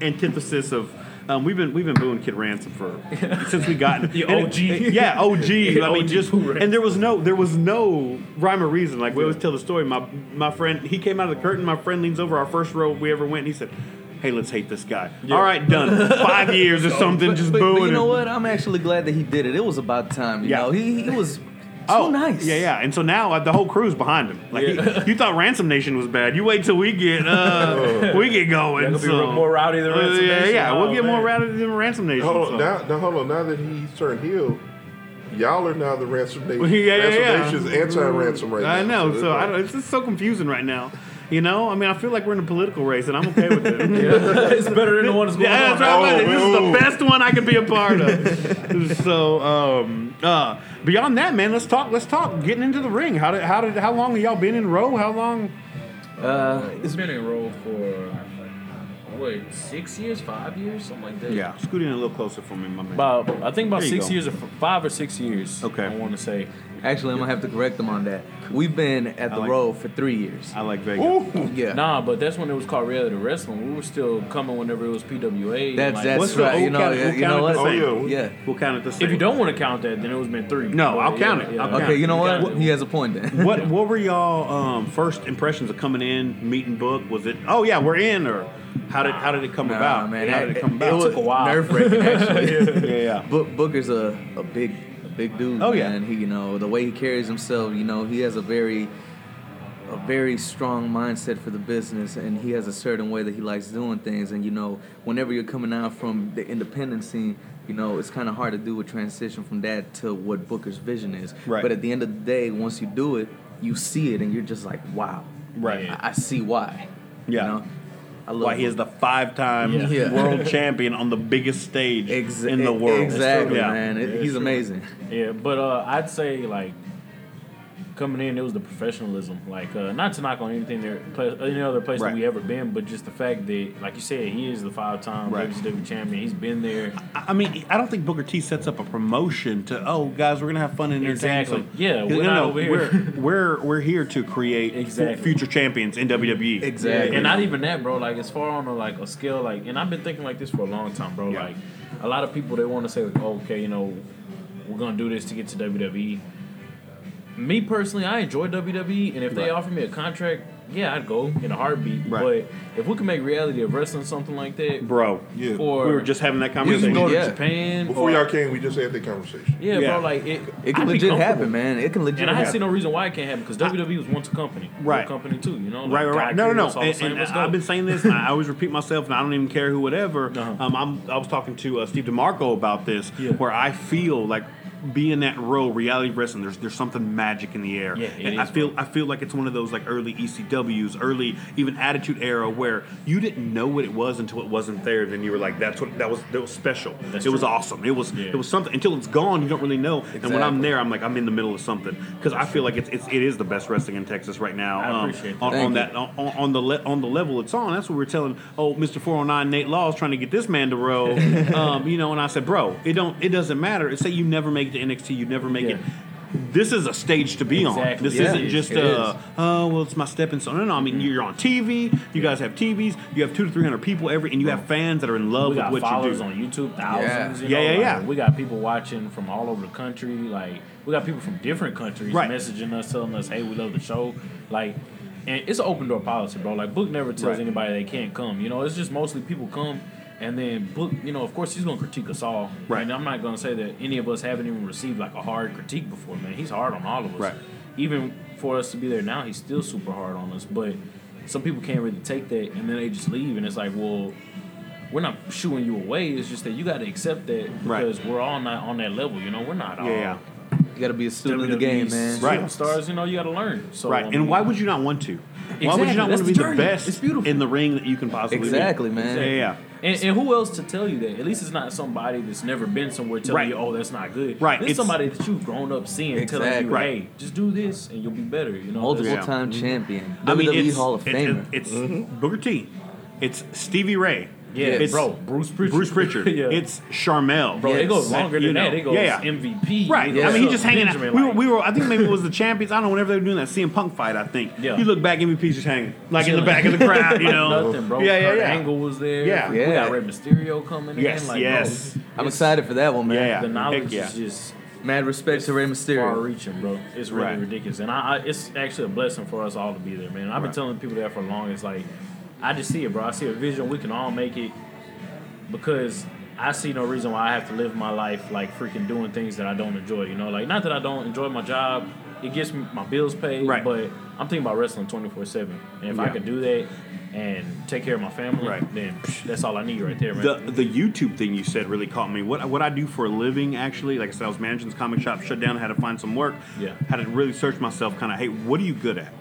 antithesis of. Um, we've been we've been booing Kid Ransom for since we got The and it- OG. it- yeah, OG. I mean, OG just and there was no there was no rhyme or reason. Like we always tell the story. My my friend he came out of the curtain. My friend leans over our first row we ever went. and He said. Hey, let's hate this guy. All right, done. Five years or something, But, just but, booing but you know him. what? I'm actually glad that he did it. It was about time. You Yeah. know, he he was Oh, so nice. Yeah, yeah. And so now uh, the whole crew's behind him. Like Yeah. he, you thought Ransom Nation was bad. You wait till we get uh, we get going. Y'all gonna be so- more rowdy than Uh, Ransom yeah, Nation? yeah. Oh, we'll get more rowdy than Ransom Nation. Hold so. on, now, now hold on. Now that he's turned heel, y'all are now the ransom nation. Yeah, yeah, ransom yeah. Nation's anti-ransom right now. I know. it's So I don't, it's just so confusing right now. You know, I mean, I feel like we're in a political race, and I'm okay with it. yeah. it's better than the one that's going Yeah, on. that's right. Oh, this is oh. the best one I could be a part of. so, um, uh, beyond that, man, let's talk. Let's talk. Getting into the ring. How did? How did? How long have y'all been in row? How long? Uh, It's been in row for what six years, five years, something like that. Yeah, scoot in a little closer for me, my man. About I think about six go. years or five or six years. Okay. I want to say, Actually, I'm gonna have to correct them on that. We've been at the like- row for three years. I like Vegas. Yeah, Nah, but that's when it was called reality wrestling. We were still coming whenever it was PWA. that's like, that's What's right. we'll You know, count yeah, you know what? the Oh, yeah. Yeah. We'll count it the same. If you don't want to count that, then it was been three. No, But, I'll count it. I'll count Okay, you know count what? He has a point then. what what were y'all um, first impressions of coming in, meeting book? Was it oh yeah, we're in or how did how did it come Nah, about? man, how did it come it, about? was took a while. nerve wracking actually. yeah, yeah. Book, Booker's a, a big a big dude. Oh, yeah. man. He you know the way he carries himself. You know he has a very a very strong mindset for the business, and he has a certain way that he likes doing things. And you know whenever you're coming out from the independent scene. You know, it's kind of hard to do a transition from that to what Booker's vision is. Right. But at the end of the day, once you do it, you see it, and you're just like, "Wow, Right. I, I see why." Yeah. You know? I love Why he is the five-time Yeah. Yeah. world champion on the biggest stage Exa- in the world. Exactly, Yeah. man. It- Yeah, he's true. amazing. Yeah, but uh, I'd say like coming in, it was the professionalism. Like uh, not to knock on anything there, any other place Right. that we ever been, but just the fact that, like you said, he is the five-time Right. WCW champion. He's been there. I I mean, I don't think Booker T sets up a promotion to oh guys, we're gonna have fun and entertain. Exactly. some-" Yeah, we're no, not no, over here. We're, we're we're here to create Exactly. future champions in WWE. Exactly. And not even that, bro. Like as far on a like a scale, like, and I've been thinking like this for a long time, bro. Yeah. Like a lot of people they want to say, like, oh, okay, you know, we're gonna do this to get to WWE. Me personally, I enjoy WWE, and if they Right. offer me a contract, yeah, I'd go in a heartbeat. Right. But if we can make reality of wrestling something like that, Bro, Yeah. or we were just having that we conversation. can go to Yeah. Japan. Before or- y'all came, we just had that conversation. yeah, Yeah. bro, like it, It can I'd legit happen, man. It can legit And I happen. see no reason why it can't happen because WWE was once a company, We're a company too. You know, like, Right, right, right. No, no, no. us all the And, and I've been saying this, and I always repeat myself, and I don't even care who, whatever. Uh-huh. Um, I'm, I was talking to uh, Steve DeMarco about this, Yeah. where I feel like being that role, reality wrestling, there's there's something magic in the air. Yeah, it and I is, feel I feel like it's one of those like early ECWs, early even Attitude Era, where you didn't know what it was until it wasn't there. Then you were like, that's what that was. That was special. That's it was awesome. It was Yeah. it was something. Until it's gone, you don't really know. And when I'm there, I'm like I'm in the middle of something because I feel like it's, it's it is the best wrestling in Texas right now. I um, appreciate that. on, on that on, on the le- on the level it's on. That's what we're telling. Oh, Mr. 409 Nate Law is trying to get this man to row. um, you know, and I said, bro, it don't it doesn't matter. It's Say you never make it to NXT, you never make Yeah. it. This is a stage to be on. This Yeah, isn't just it uh, is. oh well, it's my stepping stone. No, no. I mean, you're on TV. You guys have TVs. You have two to three hundred people every, and you have fans that are in love we with what you followers do. on YouTube, thousands. Yeah. You know, Yeah, yeah, like, yeah. We got people watching from all over the country. Like we got people from different countries Right. messaging us, telling us, "Hey, we love the show." Like, and it's an open door policy, bro. Like Book never tells Right. anybody they can't come. You know, it's just mostly people come. And then Book, you know, of course he's gonna critique us all. Right. And I'm not gonna say that any of us haven't even received like a hard critique before, man. He's hard on all of us. Right. Even for us to be there now, he's still super hard on us. But some people can't really take that, and then they just leave, and it's like, well, we're not shooing you away. It's just that you got to accept that Right. because we're all not on that level. You know, we're not all Yeah, yeah. You got to be a student of the game, man. Right. Stars, you know, you got to learn. So Right, I and why would you not want to? Why would you not want that's to be the the best It's beautiful. in the ring that you can possibly be? Exactly, man. Yeah, yeah. And, and who else to tell you that? At least it's not somebody that's never been somewhere telling Right. you, "Oh, that's not good." Right, It's, it's- somebody that you've grown up seeing, telling Exactly. you, Right. "Hey, just do this, and you'll be better." You know, Multiple That's- time mm-hmm. champion. I mean, WWE it's, Hall of it's- Famer. It's, mm-hmm. Booker T. It's Stevie Ray. Yeah, it's bro, Bruce Pritchard. Bruce Pritchard. Yeah. It's Sharmell. Bro, it goes That- longer you than know. that. It goes yeah, yeah. MVP. Right. It I mean, he's just hanging out. Benjamin, We were, we were, I think maybe it was the champions. I don't know, whenever they were doing that CM Punk fight, I think. Yeah. You look back, MVP's just hanging. Like in the back of the crowd, you know? Nothing, bro. Yeah, yeah, yeah. Angle was there. Yeah. yeah. We Yeah. got Rey Mysterio coming Yes, in. Like, yes. Bro, I'm excited for that one, man. Yeah, yeah. The knowledge Heck yeah. is just Mad respect to Rey Far reaching, bro. It's really Right. ridiculous, and I, I, it's actually a blessing for us all to be there, man. I've been Right. telling people that for long. It's like I just see it, bro. I see a vision. We can all make it because I see no reason why I have to live my life like freaking doing things that I don't enjoy. You know, like not that I don't enjoy my job. It gets me my bills paid, Right. but I'm thinking about wrestling 24 seven, and if I can do that and take care of my family, Right. then psh, that's all I need right there, man. The the YouTube thing you said really caught me. What what I do for a living, actually, like I said, I was managing this comic shop, shut down, had to find some work. Yeah. Had to really search myself, kind of, hey, what are you good at?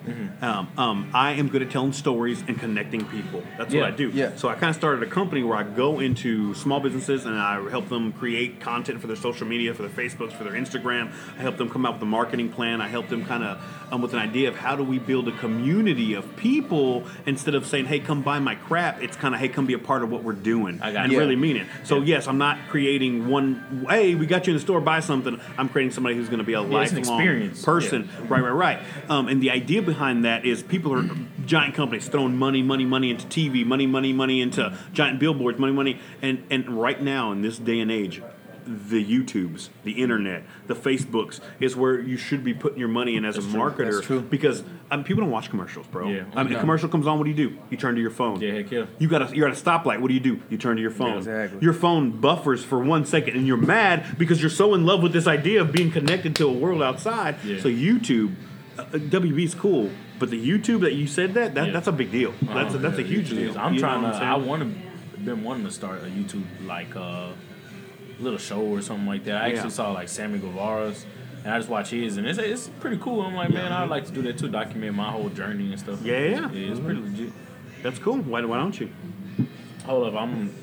Um, um, I am good at telling stories and connecting people. That's Yeah. what I do. Yeah. So I kind of started a company where I go into small businesses and I help them create content for their social media, for their Facebooks, for their Instagram. I help them come up with a marketing plan. I help them kind of um, with an idea of how do we build a community of people instead of saying, "Hey, come buy my crap." It's kind of, "Hey, come be a part of what we're doing," I got and you. really mean it. So yes, I'm not creating one. Hey, we got you in the store, buy something. I'm creating somebody who's going to be a an lifelong experience. person. Right, right, right. Um, and the idea behind that is people are giant companies throwing money, money, money into TV, money, money, money into giant billboards, money, money, and and right now in this day and age. The YouTubes, the internet, the Facebooks is where you should be putting your money in as a marketer. That's true. Because um, people don't watch commercials, bro. Yeah. I mean, a commercial comes on. What do you do? You turn to your phone. Yeah, heck yeah. You got a, you're at a stoplight. What do you do? You turn to your phone. exactly. Your phone buffers for one second, and you're mad because you're so in love with this idea of being connected to a world outside. Yeah. So YouTube, uh, WB is cool, but the YouTube that you said that, that Yeah. that's a big deal. That's a, Oh, that's a huge deal. I'm You trying to. I'm I want to. Been wanting to start a YouTube like uh, little show or something like that. I Yeah. actually saw like Sammy Guevara's, and I just watch his, and it's it's pretty cool. I'm like, man, I'd like to do that too, document my whole journey and stuff. Yeah, yeah. yeah it's pretty legit. That's cool. Why, why don't you? Hold up, I'm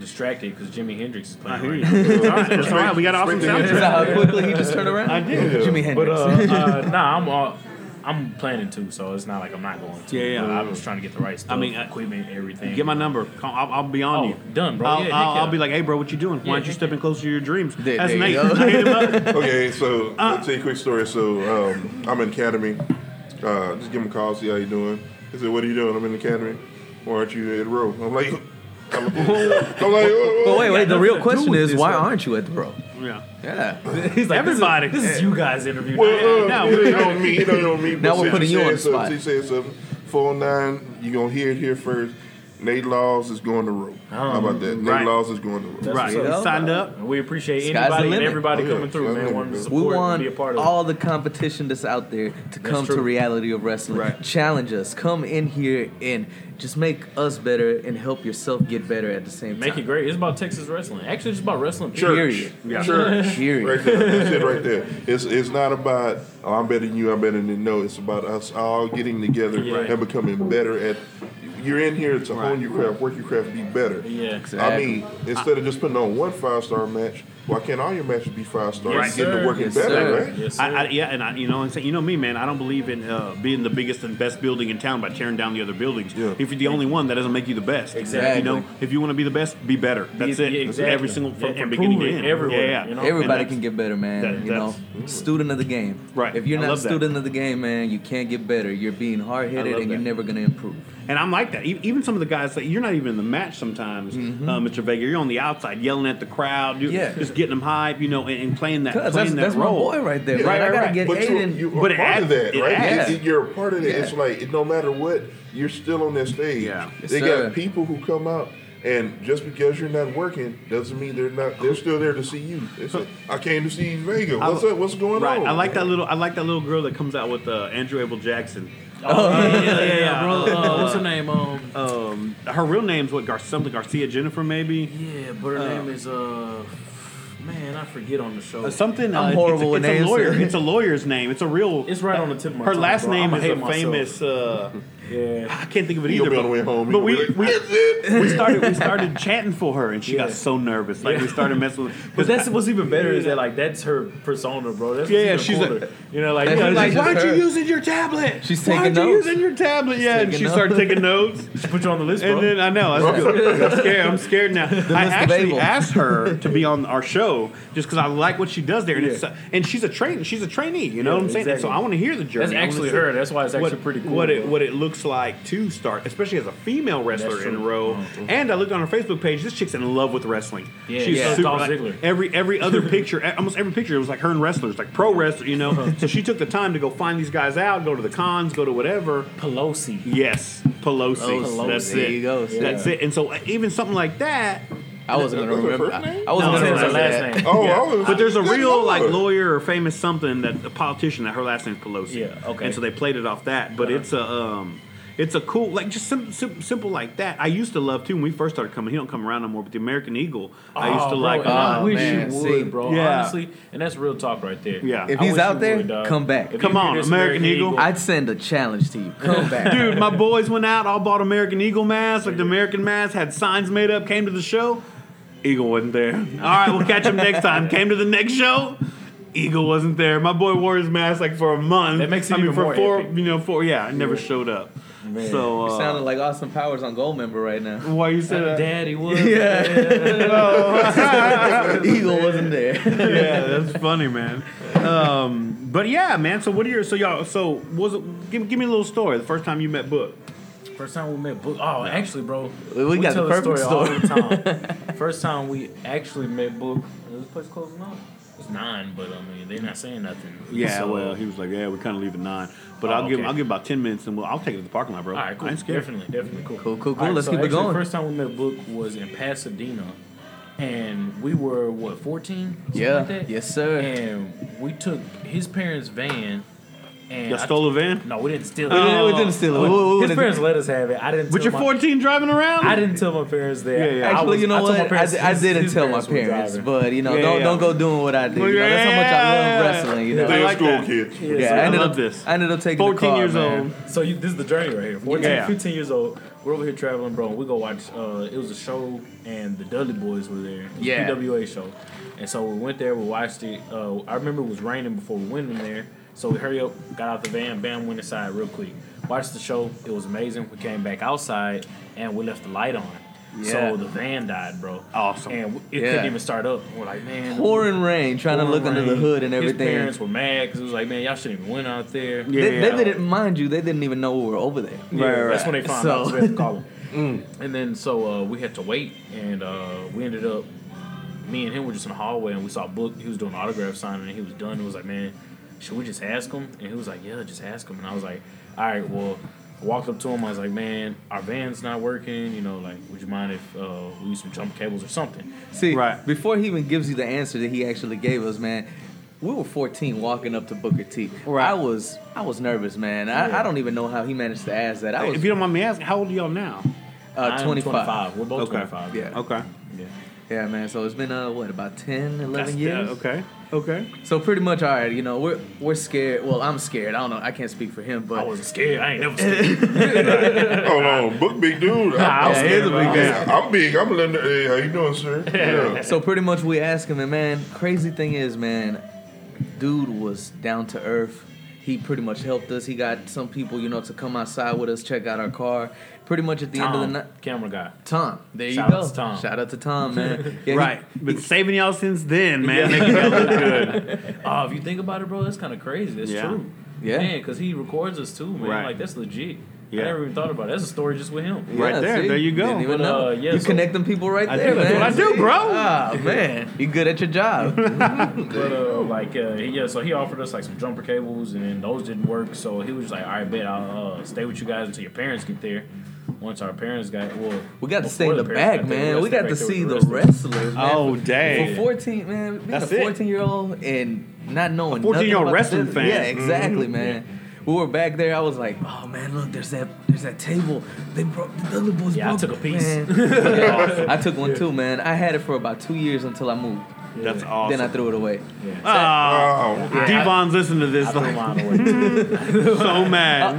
distracted because Jimi Hendrix is playing. I hear right you. now. It's all right. It's all right. We got awesome Spring soundtrack. how quickly he just turned around? I did. Jimi But Hendrix. uh, uh, nah, I'm all, I'm planning to, so it's not like I'm not going to. Yeah, yeah. But I was trying to get the right stuff, I mean, I- equipment, everything. Get my number. Call- I'll, I'll be on Oh, you. done, bro. I'll, Yeah, I'll, yeah. I'll be like, hey, bro, what you doing? Why Yeah, aren't you heck stepping closer to your dreams? There- That's there you Nate. go. I hit him up. Okay, so I'll tell you a quick story. So um, I'm in academy. Uh, just give him a call, see how you doing. He said, "What are you doing?" I'm in academy. Why aren't you at the row? I'm like, I'm like, I'm oh, But wait, wait. The real nothing to do question is, why though. aren't you at the row? Yeah. Yeah. He's like, Everybody. This is, this is you guys interview. Well, uh, No, you know, you know me. You know, you know me. Now but we're since putting you said on the something, spot. He said something. Four nine. You gonna hear it here first. Nate Laws is going to row. Oh, How about that? Nate right. Laws is going to row. Right. what's up. Signed up. We appreciate Sky's anybody and everybody Oh, yeah. coming through, Sky's man. limit, Wanting to support We want be a part of all the competition that's out there to come to reality of wrestling. Right. Challenge us. Come in here and just make us better and help yourself get better at the same it. Make time. it great. It's about Texas wrestling. Actually, it's about wrestling. Church. Period. Yeah. Church. Period. Right there. That's it right there. It's it's not about oh, I'm better than you, I'm better than you. No, it's about us all getting together Yeah. and becoming better at you're in here to hone your craft, work your craft, be better. Yeah. exactly. I mean, instead of just putting on one five star match, why can't all your matches be five stars? Yes, getting sir. to working Yes, better, sir. right? Yes, sir. I, I, yeah, and I, you know, what I'm saying, you know me, man. I don't believe in uh, being the biggest and best building in town by tearing down the other buildings. Yeah. If you're the only one, that doesn't make you the best. Exactly. You know, if you want to be the best, be better. That's Yeah, it. yeah, exactly. Every single from, Yeah, from beginning to it end. everywhere, Yeah, yeah. you know? Everybody can get better, man. that- you know, student of the game. Right. If you're I not love that. student of the game, man, you can't get better. You're being hard I headed, love and you're never gonna improve. And I'm like that. E- Even some of the guys that you're not even in the match sometimes, Mm-hmm. uh, Mr. Vega. You're on the outside yelling at the crowd, you Yeah. just getting them hype, you know, and, and playing that, playing that's, that that's my role. boy right there. Yeah, man. right, I gotta right. get But you're, Aiden. you're But a it part adds- of that, it right? adds. It- it- you're a part of it. Yeah. It's like no matter what, you're still on that stage. Yeah. Yes, they sir. got people who come out. And just because you're not working doesn't mean they're not. They're still there to see you. They say, "I came to see Vega. What's I- up? What's going Right. on?" I like that little. I like that little girl that comes out with uh, Andrew Abel Jackson. Oh, yeah, yeah, yeah, yeah, bro. Uh, what's her name? Um, Um, her real name's what? Gar- something Garcia Jennifer, maybe. yeah, but her name is uh, man, I forget on the show. Uh, something. I'm uh, horrible it's, with a, it's names. a lawyer. It's a lawyer's name. It's a real. It's right on the tip of my Her tongue, last bro. name I'ma is a myself. famous. Uh, Yeah. I can't think of it He either. be on the way home. But we like, we, we started we started chanting for her, and she got so nervous. Like we started messing with. But that's what's even better is that like that's her persona, bro. That's Yeah, yeah, what's she's even a- you know, like, That's you know, like- like Why aren't you using your tablet? She's taking Why taking aren't you using your tablet? Yeah, and she notes. started taking notes. she put you on the list, bro. And then I know I was, I'm scared. I'm scared now. I actually asked her to be on our show just because I like what she does there, and it's and she's a train she's a trainee. You know what I'm saying? So. I want to hear the journey. That's I wanna actually her. That's why it's actually what, pretty cool. What it bro. what it looks like to start, especially as a female wrestler in a true. row. And I looked on her Facebook page. This chick's in love with wrestling. Yeah, she's yeah. super. Dolph like, every every other picture, almost every picture, it was like her and wrestlers, like pro wrestlers. You know. so she took the time to go find these guys out, go to the cons, go to whatever. Pelosi. Yes, Pelosi. Pelosi. That's There it. you go. That's it. And so uh, even something like that, I wasn't gonna remember. first I. I wasn't No, gonna it's her remember last that. name. Oh, Yeah. I was, But there's a Good real like lawyer or famous something that a politician that her last name's Pelosi. Yeah, okay. And so they played it off that, but it's a um, it's a cool like just sim- sim- simple like that. I used to love too when we first started coming. He don't come around no more, but the American Eagle, I used to Oh, like. bro. I wish man, you would, see. bro. Yeah. Honestly, and that's real talk right there. Yeah. If I he's wish out you there, would, dog. come back. If Come you on, hear this American Eagle. I'd send a challenge to you. Come back. Dude, my boys went out, all bought American Eagle masks, like the American mask, had signs made up, came to the show. Eagle wasn't there. All right, we'll catch him next time. Came to the next show. Eagle wasn't there. My boy wore his mask like for a month. That makes it I mean, even for more four, epic. you know, four. Yeah, I never showed up. Man. So You uh, sounded like Austin Powers on Goldmember right now. why you say that? Daddy was. Yeah. Eagle wasn't there. yeah, that's funny, man. Um, but yeah, man. So what are your so y'all? So was it? Give, give me a little story. The first time you met Book. First time we met Book. Oh, actually, bro. We got tell the this perfect all story. the time. First time we actually met Book. Is this place closing up? It's nine, but I mean they're not saying nothing. Yeah, So- well, he was like, yeah, we're kind of leaving nine, but Oh, I'll give. I'll give about ten minutes and we'll, I'll take it to the parking lot, bro. All right, cool. I ain't scared. Definitely, definitely cool. Cool, cool, cool. All right, Let's so keep it actually, going. First time we met Book was in Pasadena, and we were what fourteen? Yeah. like that? Yes, sir. And we took his parents' van, and Y'all I- stole a van? No, we didn't steal it. We didn't- we didn't steal it. We- we His would've- parents let us have it. I didn't. But tell you're my- 14 driving around. I didn't tell my parents that. Yeah, yeah. I Actually, was- you know I told my what? I, parents di- I his- didn't his tell my were parents, driving. but you know, Yeah, don't yeah. don't go doing what I did. You know, that's how much I Yeah. love wrestling. You know, I like school that. kids. yeah, so I I ended love up this. I ended up taking 14 the car, years man. old. So you, this is the journey right here. 14, Yeah. 15 years old. We're over here traveling, bro. We go watch. Uh, it was a show, and the Dudley Boyz were there. It was a Yeah. PWA show, and so we went there. We watched it. Uh, I remember it was raining before we went in there, so we hurry up, got out the van, bam, went inside real quick. Watched the show. It was amazing. We came back outside, and we left the light on. Yeah. So the van died, bro. Awesome. And it Yeah. couldn't even start up. We're like, man. Pouring rain, trying to pouring look under the hood and everything. His parents were mad because it was like, man, y'all shouldn't even went out there. Yeah. They, they didn't mind you. They didn't even know we were over there. Yeah, Right, that's when they found So- out. So we had to call them. And then so uh, we had to wait, and uh, we ended up. Me and him were just in the hallway, and we saw Book. He was doing autograph signing, and he was done. It was like, "Man, should we just ask him?" And he was like, "Yeah, just ask him." And I was like, "All right, well." I walked up to him. I was like, "Man, our van's not working. You know, like, would you mind if uh, we use some jump cables or something?" See, Right. before he even gives you the answer that he actually gave us, man, we were 14 walking up to Booker T. Right. I was I was nervous, man. I, Yeah. I don't even know how he managed to ask that. I was If you don't mind me asking, how old are y'all now? uh, 25. 25. We're both Okay. 25. Yeah. Okay. Yeah. Yeah, man. So it's been uh what about 10, 11 That's- years? yeah, okay. Okay. So pretty much, all right. You know, we're we're scared. Well, I'm scared. I don't know. I can't speak for him, but I wasn't scared. I ain't never scared. Hold on, book big dude. I'm, I was Yeah, he a big bro. guy. I'm big. I'm a little. Hey, how you doing, sir? Yeah. so pretty much we asked him, and man, crazy thing is, man, dude was down to earth. He pretty much helped us. He got some people, you know, to come outside with us, check out our car. Pretty much at the end of the night, camera guy. Tom. There Shout you go. out to Tom. Shout out to Tom, man. Yeah, he- right. Been saving y'all since then, man. Making y'all look good. Oh, if you think about it, bro, that's kind of crazy. That's Yeah. true. Yeah. Man, because he records us too, man. Right. Like, that's legit. Yeah. I never even thought about it. That's a story just with him. Right there. There you go. Didn't even But, know. uh, yeah, you so- connect them people right I there, do. That's man. what I do, bro. Ah, man, you good at your job. But, uh, like, uh, he, yeah, so he offered us, like, some jumper cables, and then those didn't work. So he was just like, all right, bet I'll uh, stay with you guys until your parents get there. Once our parents got, well, We got to stay in the parents back, man. the We got to see the the wrestlers. Man. Oh, For- dang. For 14, man, being That's a it. 14 year old and not knowing 14-year-old wrestling the- fan. Yeah, exactly, mm-hmm. man. We were back there. I was like, "Oh man, look, there's that, there's that table. They broke the other boys. Yeah, I took a piece. Yeah, I took one too, man. I had it for about two years until I moved. That's awesome. Then I threw it away. Oh, Wow. Ah. D-Von's listening to this I threw like, mine away. so mad. Uh,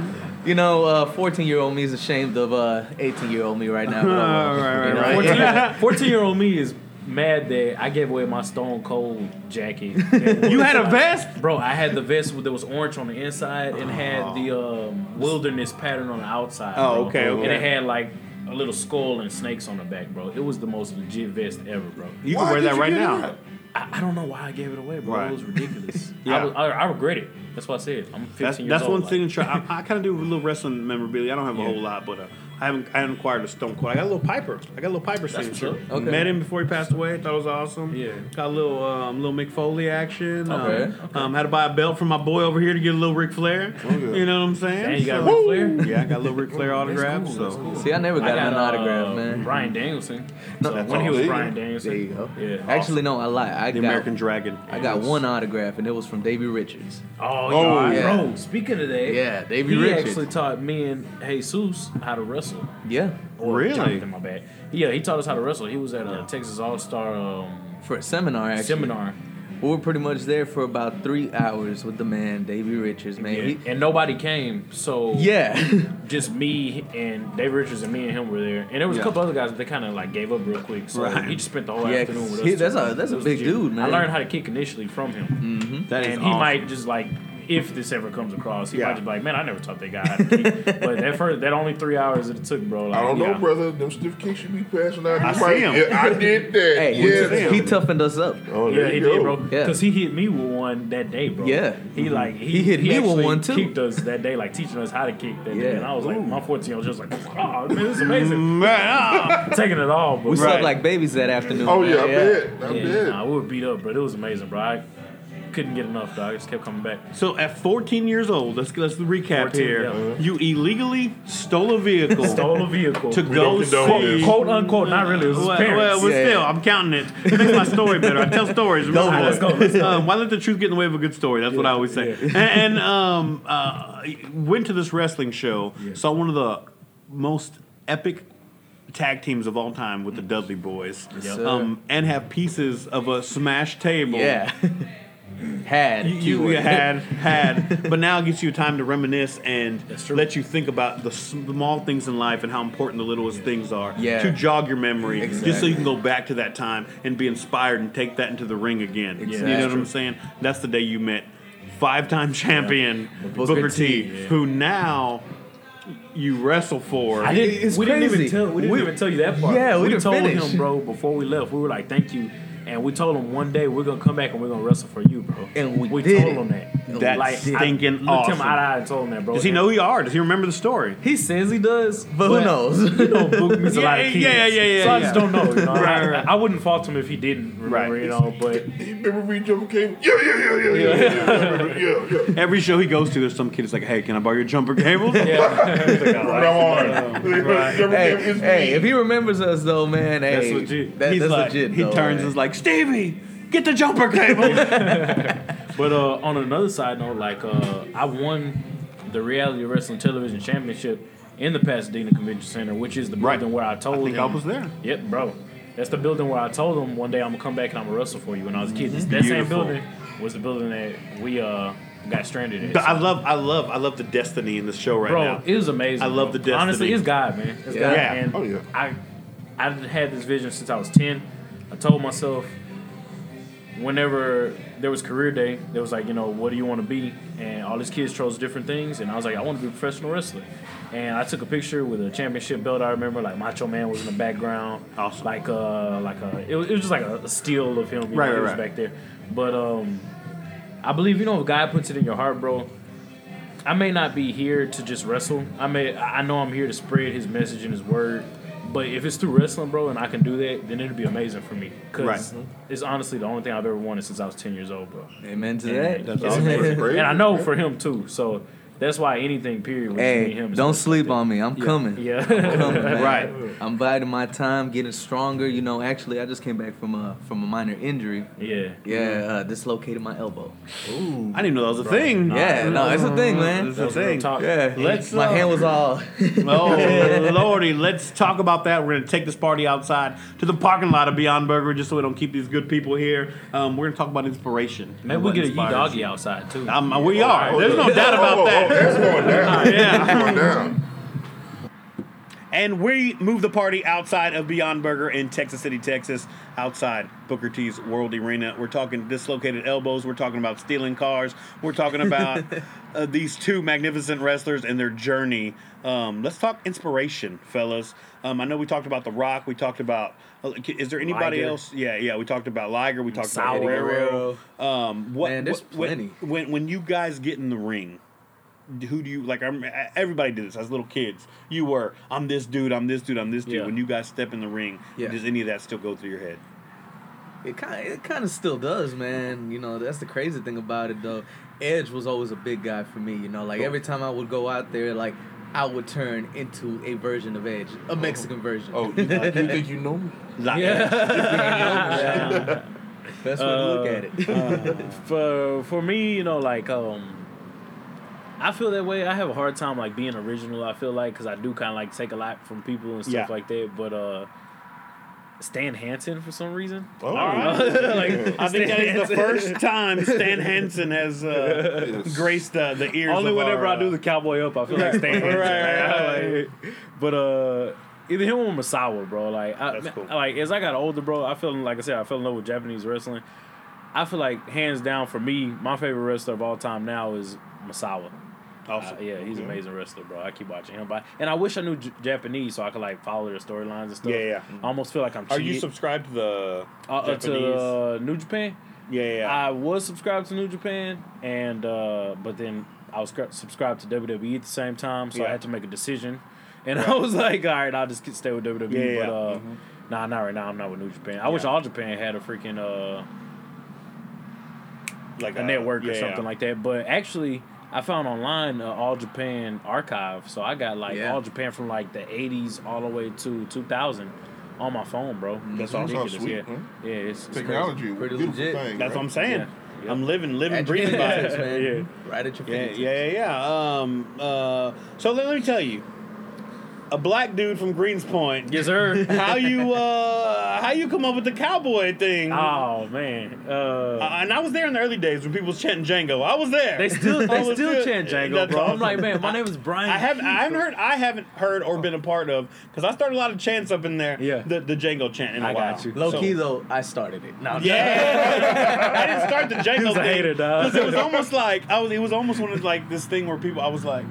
You know, uh, 14 year old me is ashamed of uh, 18 year old me right now. but, uh, Right, you know, right. 14 year old me is mad that I gave away my Stone Cold jacket. You had a vest? Bro, I had the vest that was orange on the inside and had the um, wilderness pattern on the outside. Oh, bro. okay, okay. And it had like a little skull and snakes on the back, bro. It was the most legit vest ever, bro. You Why can wear that right now. that? I, I don't know why I gave it away, bro. Right. It was ridiculous. Yeah. I, was, I, I regret it. That's what I said. I'm 15 That's years that's old. That's one like- signature. I, I kind of do a little wrestling memorabilia. I don't have a Yeah. whole lot, but uh, I haven't I haven't acquired a Stone Cold. I got a little Piper. I got a little Piper That's signature. Okay. Met him before he passed away. Thought it was awesome. Yeah. Got a little um, little Mick Foley action. Um, Okay, Um, had to buy a belt for my boy over here to get a little Ric Flair. yeah. You know what I'm saying? Dang, you got So- Ric Flair? Yeah, I got a little Ric Flair autograph. cool, so that's cool. See, I never got, I got an uh, autograph, man. Bryan Danielson. No, So that's when he was. Bryan Danielson. There you go. Yeah. Actually, no, I lie. I the got American Dragon. I got one autograph, and it was from Davey Richards. Oh, Oh, yeah. yeah. bro. Speaking of that, Yeah, Davey he Richards. actually taught me and Jesus how to wrestle. Yeah, Or Really? Jonathan, my bad. Yeah, he taught us how to wrestle. He was at a Texas All Star um, for a seminar, actually. seminar. We were pretty much there for about three hours with the man, Davey Richards, man. Yeah. He- and nobody came, so yeah. just me and Dave Richards and me and him were there, and there was Yeah. a couple other guys, but they kind of like gave up real quick. So Right. he just spent the whole Yeah, afternoon with us. he- that's too. a- that's a big dude, man. I learned how to kick initially from him, That is and he awesome. might just like. If this ever comes across, he Yeah. might just be like, "Man, I never taught that guy how to kick." but that first, that only three hours that it took, bro. Like, I don't know, yeah. brother. Them certificates you be passing out. I you see might- 'em. Yeah, I did that. hey, yes. he toughened us up. Oh, Yeah, he you did, go. bro. Yeah. Because he hit me with one that day, bro. Yeah. He like he, He hit me with one, too. Kicked us that day, like teaching us how to kick that day. And I was like, my 14 year old just like, oh man, this is amazing. Man, ah. Taking it all, but We Right. slept like babies that afternoon. Oh man. yeah, I bet. I bet. nah, we were beat up, but it was amazing, bro. I couldn't get enough, dog. I just kept coming back. So at 14 years old, let's let's recap 14, here. yeah. You illegally stole a vehicle Stole a vehicle. to We go don't see. quote unquote, not really. It was Well, parents. well, but Yeah. still, I'm counting it. It makes my story better. I tell stories. Go Remember for Let's go, let's go. Um, why let the truth get in the way of a good story? That's what I always say. And, and um, uh, went to this wrestling show. Saw one of the most epic tag teams of all time with the Dudley Boyz. sir. Um, and have pieces of a smash table. Yeah. Had. You, you keyword. had had, but now it gives you time to reminisce and That's let you think about the small things in life and how important the littlest things are. Yeah. To jog your memory, just so you can go back to that time and be inspired and take that into the ring again. You know what I'm saying? That's the day you met five-time champion Booker, Booker T, T, yeah. who now you wrestle for. I didn't. It's we didn't even tell. We didn't We- even tell you that part. Yeah, we we told finish. him, bro, before we left. We were like, "Thank you," And we told him one day we're gonna come back and we're gonna wrestle for you, bro. And we, we did. told him that. That's like, stinking I looked awesome. him eye to eye and told him that, bro. Does he know who you are? Does he remember the story? He says he does, but, but who knows? You know, Book meets a lot of kids. Yeah, yeah, yeah, yeah. So yeah. I just don't know. You know? right, right. I, wouldn't fault him if he didn't remember, right. you know. But he remember we jumper came? Yeah, yeah, yeah, yeah, yeah, yeah, yeah, yeah. Every show he goes to, there's some kid that's like, "Hey, can I borrow your jumper cables?" yeah. like, oh, right. Hey, if he remembers us though, man, hey, that's legit. That's legit. He turns is like. Stevie, get the jumper cable. But uh, on another side note, like uh, I won the Reality Wrestling Television Championship in the Pasadena Convention Center, which is the Right. building where I told I think him. I was there. Yep, bro. That's the building where I told him one day I'm gonna come back and I'm gonna wrestle for you when I was a kid. That same building was the building that we uh got stranded in. But I love, I love, I love the destiny in the show right bro, now. it was amazing. I love bro. the destiny. Honestly, it's God, man. It's Yeah. God. Yeah. And Oh, yeah. I, I had this vision since I was ten. I told myself, whenever there was career day, there was like, you know, what do you want to be? And all these kids chose different things, and I was like, I want to be a professional wrestler. And I took a picture with a championship belt. I remember, like Macho Man was in the background. Awesome. Like uh, like a, it was, it was just like a, steal of him. Right, know, right, was right. back there. But um, I believe you know if God puts it in your heart, bro. I may not be here to just wrestle. I may I know I'm here to spread His message and His word. But if it's through wrestling, bro, and I can do that, then it'll be amazing for me. Cause Right. it's honestly the only thing I've ever wanted since I was ten years old, bro. Amen to And that. That's it's awesome. And I know for him too. So that's why anything period with Hey, him. don't sleep on me. I'm coming. that. Yeah. coming. Right. I'm biding my time, getting stronger. You know, actually, I just came back from a from a minor injury. yeah. Yeah, uh, dislocated my elbow. Ooh. I didn't know that was a thing. Yeah, no, it's a thing, man. It's a thing. talk. Yeah, Let's, my uh, hand was all. Oh lordy, let's talk about that. We're gonna take this party outside to the parking lot of Beyond Burger, just so we don't keep these good people here. Um, we're gonna talk about inspiration. Maybe we get a Yee doggy outside too. Um, we are. There's no doubt about Oh, oh, that. That's going down. Yeah. Going down. And we move the party outside of Beyond Burger in Texas City, Texas, outside Booker T's World Arena. We're talking dislocated elbows. We're talking about stealing cars. We're talking about uh, these two magnificent wrestlers and their journey. Um, let's talk inspiration, fellas. Um, I know we talked about The Rock. We talked about. uh, Is there anybody Liger. else? Yeah, yeah. We talked about Liger. We talked about Eddie Guerrero. Um, what, Man, there's what- plenty. When, when you guys get in the ring, who do you like? I'm, everybody did this as little kids. You were, I'm this dude, I'm this dude, I'm this dude. Yeah. When you guys step in the ring, Yeah. does any of that still go through your head? It kind it kind of still does, man. You know, that's the crazy thing about it, though. Edge was always a big guy for me. You know, like every time I would go out there, like I would turn into a version of Edge, a Mexican version. Oh, you, you think you know me? Like, Yeah. Best way to look at it. Uh, for for me, you know, like um, I feel that way. I have a hard time like being original. I feel like because I do kind of like take a lot from people and stuff Yeah. like that. But uh, Stan Hansen for some reason. Oh, like, I think that is the first time Stan Hansen has uh, Yes. graced uh, the ears. Only of whenever our, I do the cowboy up, I feel like Stan. Hansen. right, right, Like, but uh, either him or Misawa, bro. Like, I, That's cool. like as I got older, bro, I feel like I said, I fell in love with Japanese wrestling. I feel like hands down for me, my favorite wrestler of all time now is Misawa. Awesome. Uh, yeah, he's an amazing wrestler, bro. I keep watching him, but and I wish I knew J- Japanese so I could like follow their storylines and stuff. Yeah, yeah. I almost feel like I'm. Are you subscribed to the uh, uh, to uh, New Japan? yeah, yeah. I was subscribed to New Japan, and uh, but then I was scr- subscribed to WWE at the same time, so I had to make a decision. And I was like, all right, I'll just stay with WWE. Yeah, yeah. But uh, nah, not right now. I'm not with New Japan. I wish All Japan had a freaking uh, like a network or something yeah. like that. But actually, I found online uh, All Japan archive, so I got like Yeah. All Japan from like the '80s all the way to 2000 on my phone, bro. That's It's awesome. ridiculous. Sweet, yeah, huh? yeah, it's, it's Technology, Pretty legit. thing. That's right? what I'm saying. Yeah. I'm living, living, At breathing by it. man. Yeah. Right at your Yeah, fingertips. yeah, yeah, yeah. Um, uh, so let, let me tell you, a black dude from Greenspoint. Yes, sir. How you uh, how you come up with the cowboy thing? oh man. Uh, Uh, and I was there in the early days when people was chanting Django. I was there. They still they was still there. chant Django, That's bro. I'm like, man, my name is Bryan. I haven't I haven't heard I haven't heard or been a part of because I started a lot of chants up in there. Yeah. the, the Django chant in a I while. got you. Low So- key though, I started it. No, Yeah, I didn't start the Django He a thing. hater, dog. 'Cause It was almost like I was. It was almost one of like this thing where people. I was like,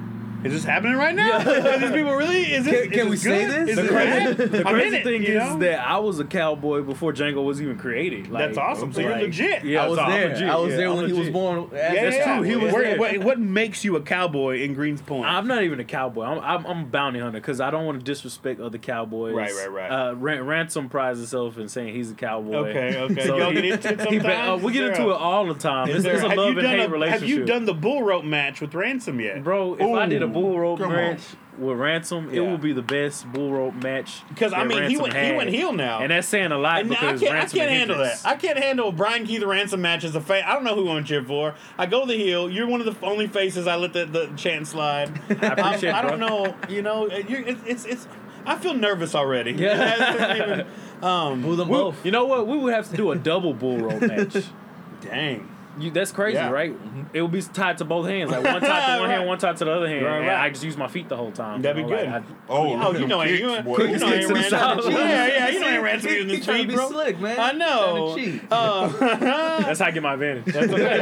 "Is this happening right now? Are these people really? Is this? Can- is can we this say good? this? Is The it crazy, bad? the I'm in crazy it, thing you is know? that I was a cowboy before Django was even created. Like, That's awesome. So you're like, legit. Yeah, I was there. legit. I was Yeah, there I'm when he was born. Yeah, That's yeah, true. yeah. He was Where- there. What, what makes you a cowboy in Greenspoint? I'm not even a cowboy. I'm, I'm, I'm a bounty hunter because I don't want to disrespect other cowboys. Right, right, right. Uh, Ran- Ransom prides himself in saying he's a cowboy. Okay, okay. Y'all he- get into it he uh, we get into it all the time. Is It's, a have love you and done hate relationship. Have you done the bull rope match with Ransom yet? Bro, if I did a Ooh, bull rope come on. match with Ransom, it will be the best bull rope match. Because I that mean, he Ransom went he went heel now, and that's saying a lot And I because can't, I Ransom can't handle that. I can't handle a Bryan Keith Ransom match as a fan. I don't know who I'm cheer for. I go the heel. You're one of the only faces I let the, the chant slide. I appreciate it, I don't know. You know, you're, it's, it's it's. I feel nervous already. Yeah. Even- um, Who them We- both? you know what? We would have to do a double bull rope match. dang. You, that's crazy, Yeah. right? It would be tied to both hands, like one tied to one Right. hand, one tied to the other hand. Right, right. I just use my feet the whole time. That'd you be good. like, I- Oh, Oh, you know, ain't you, kicks, boy. you know, ain't kicks in the Yeah, yeah, you know, ain't He- Ransom he- using the he trying to feet, be bro. slick, man. I know. Trying to cheat. Uh, that's how I get my advantage. That's, okay.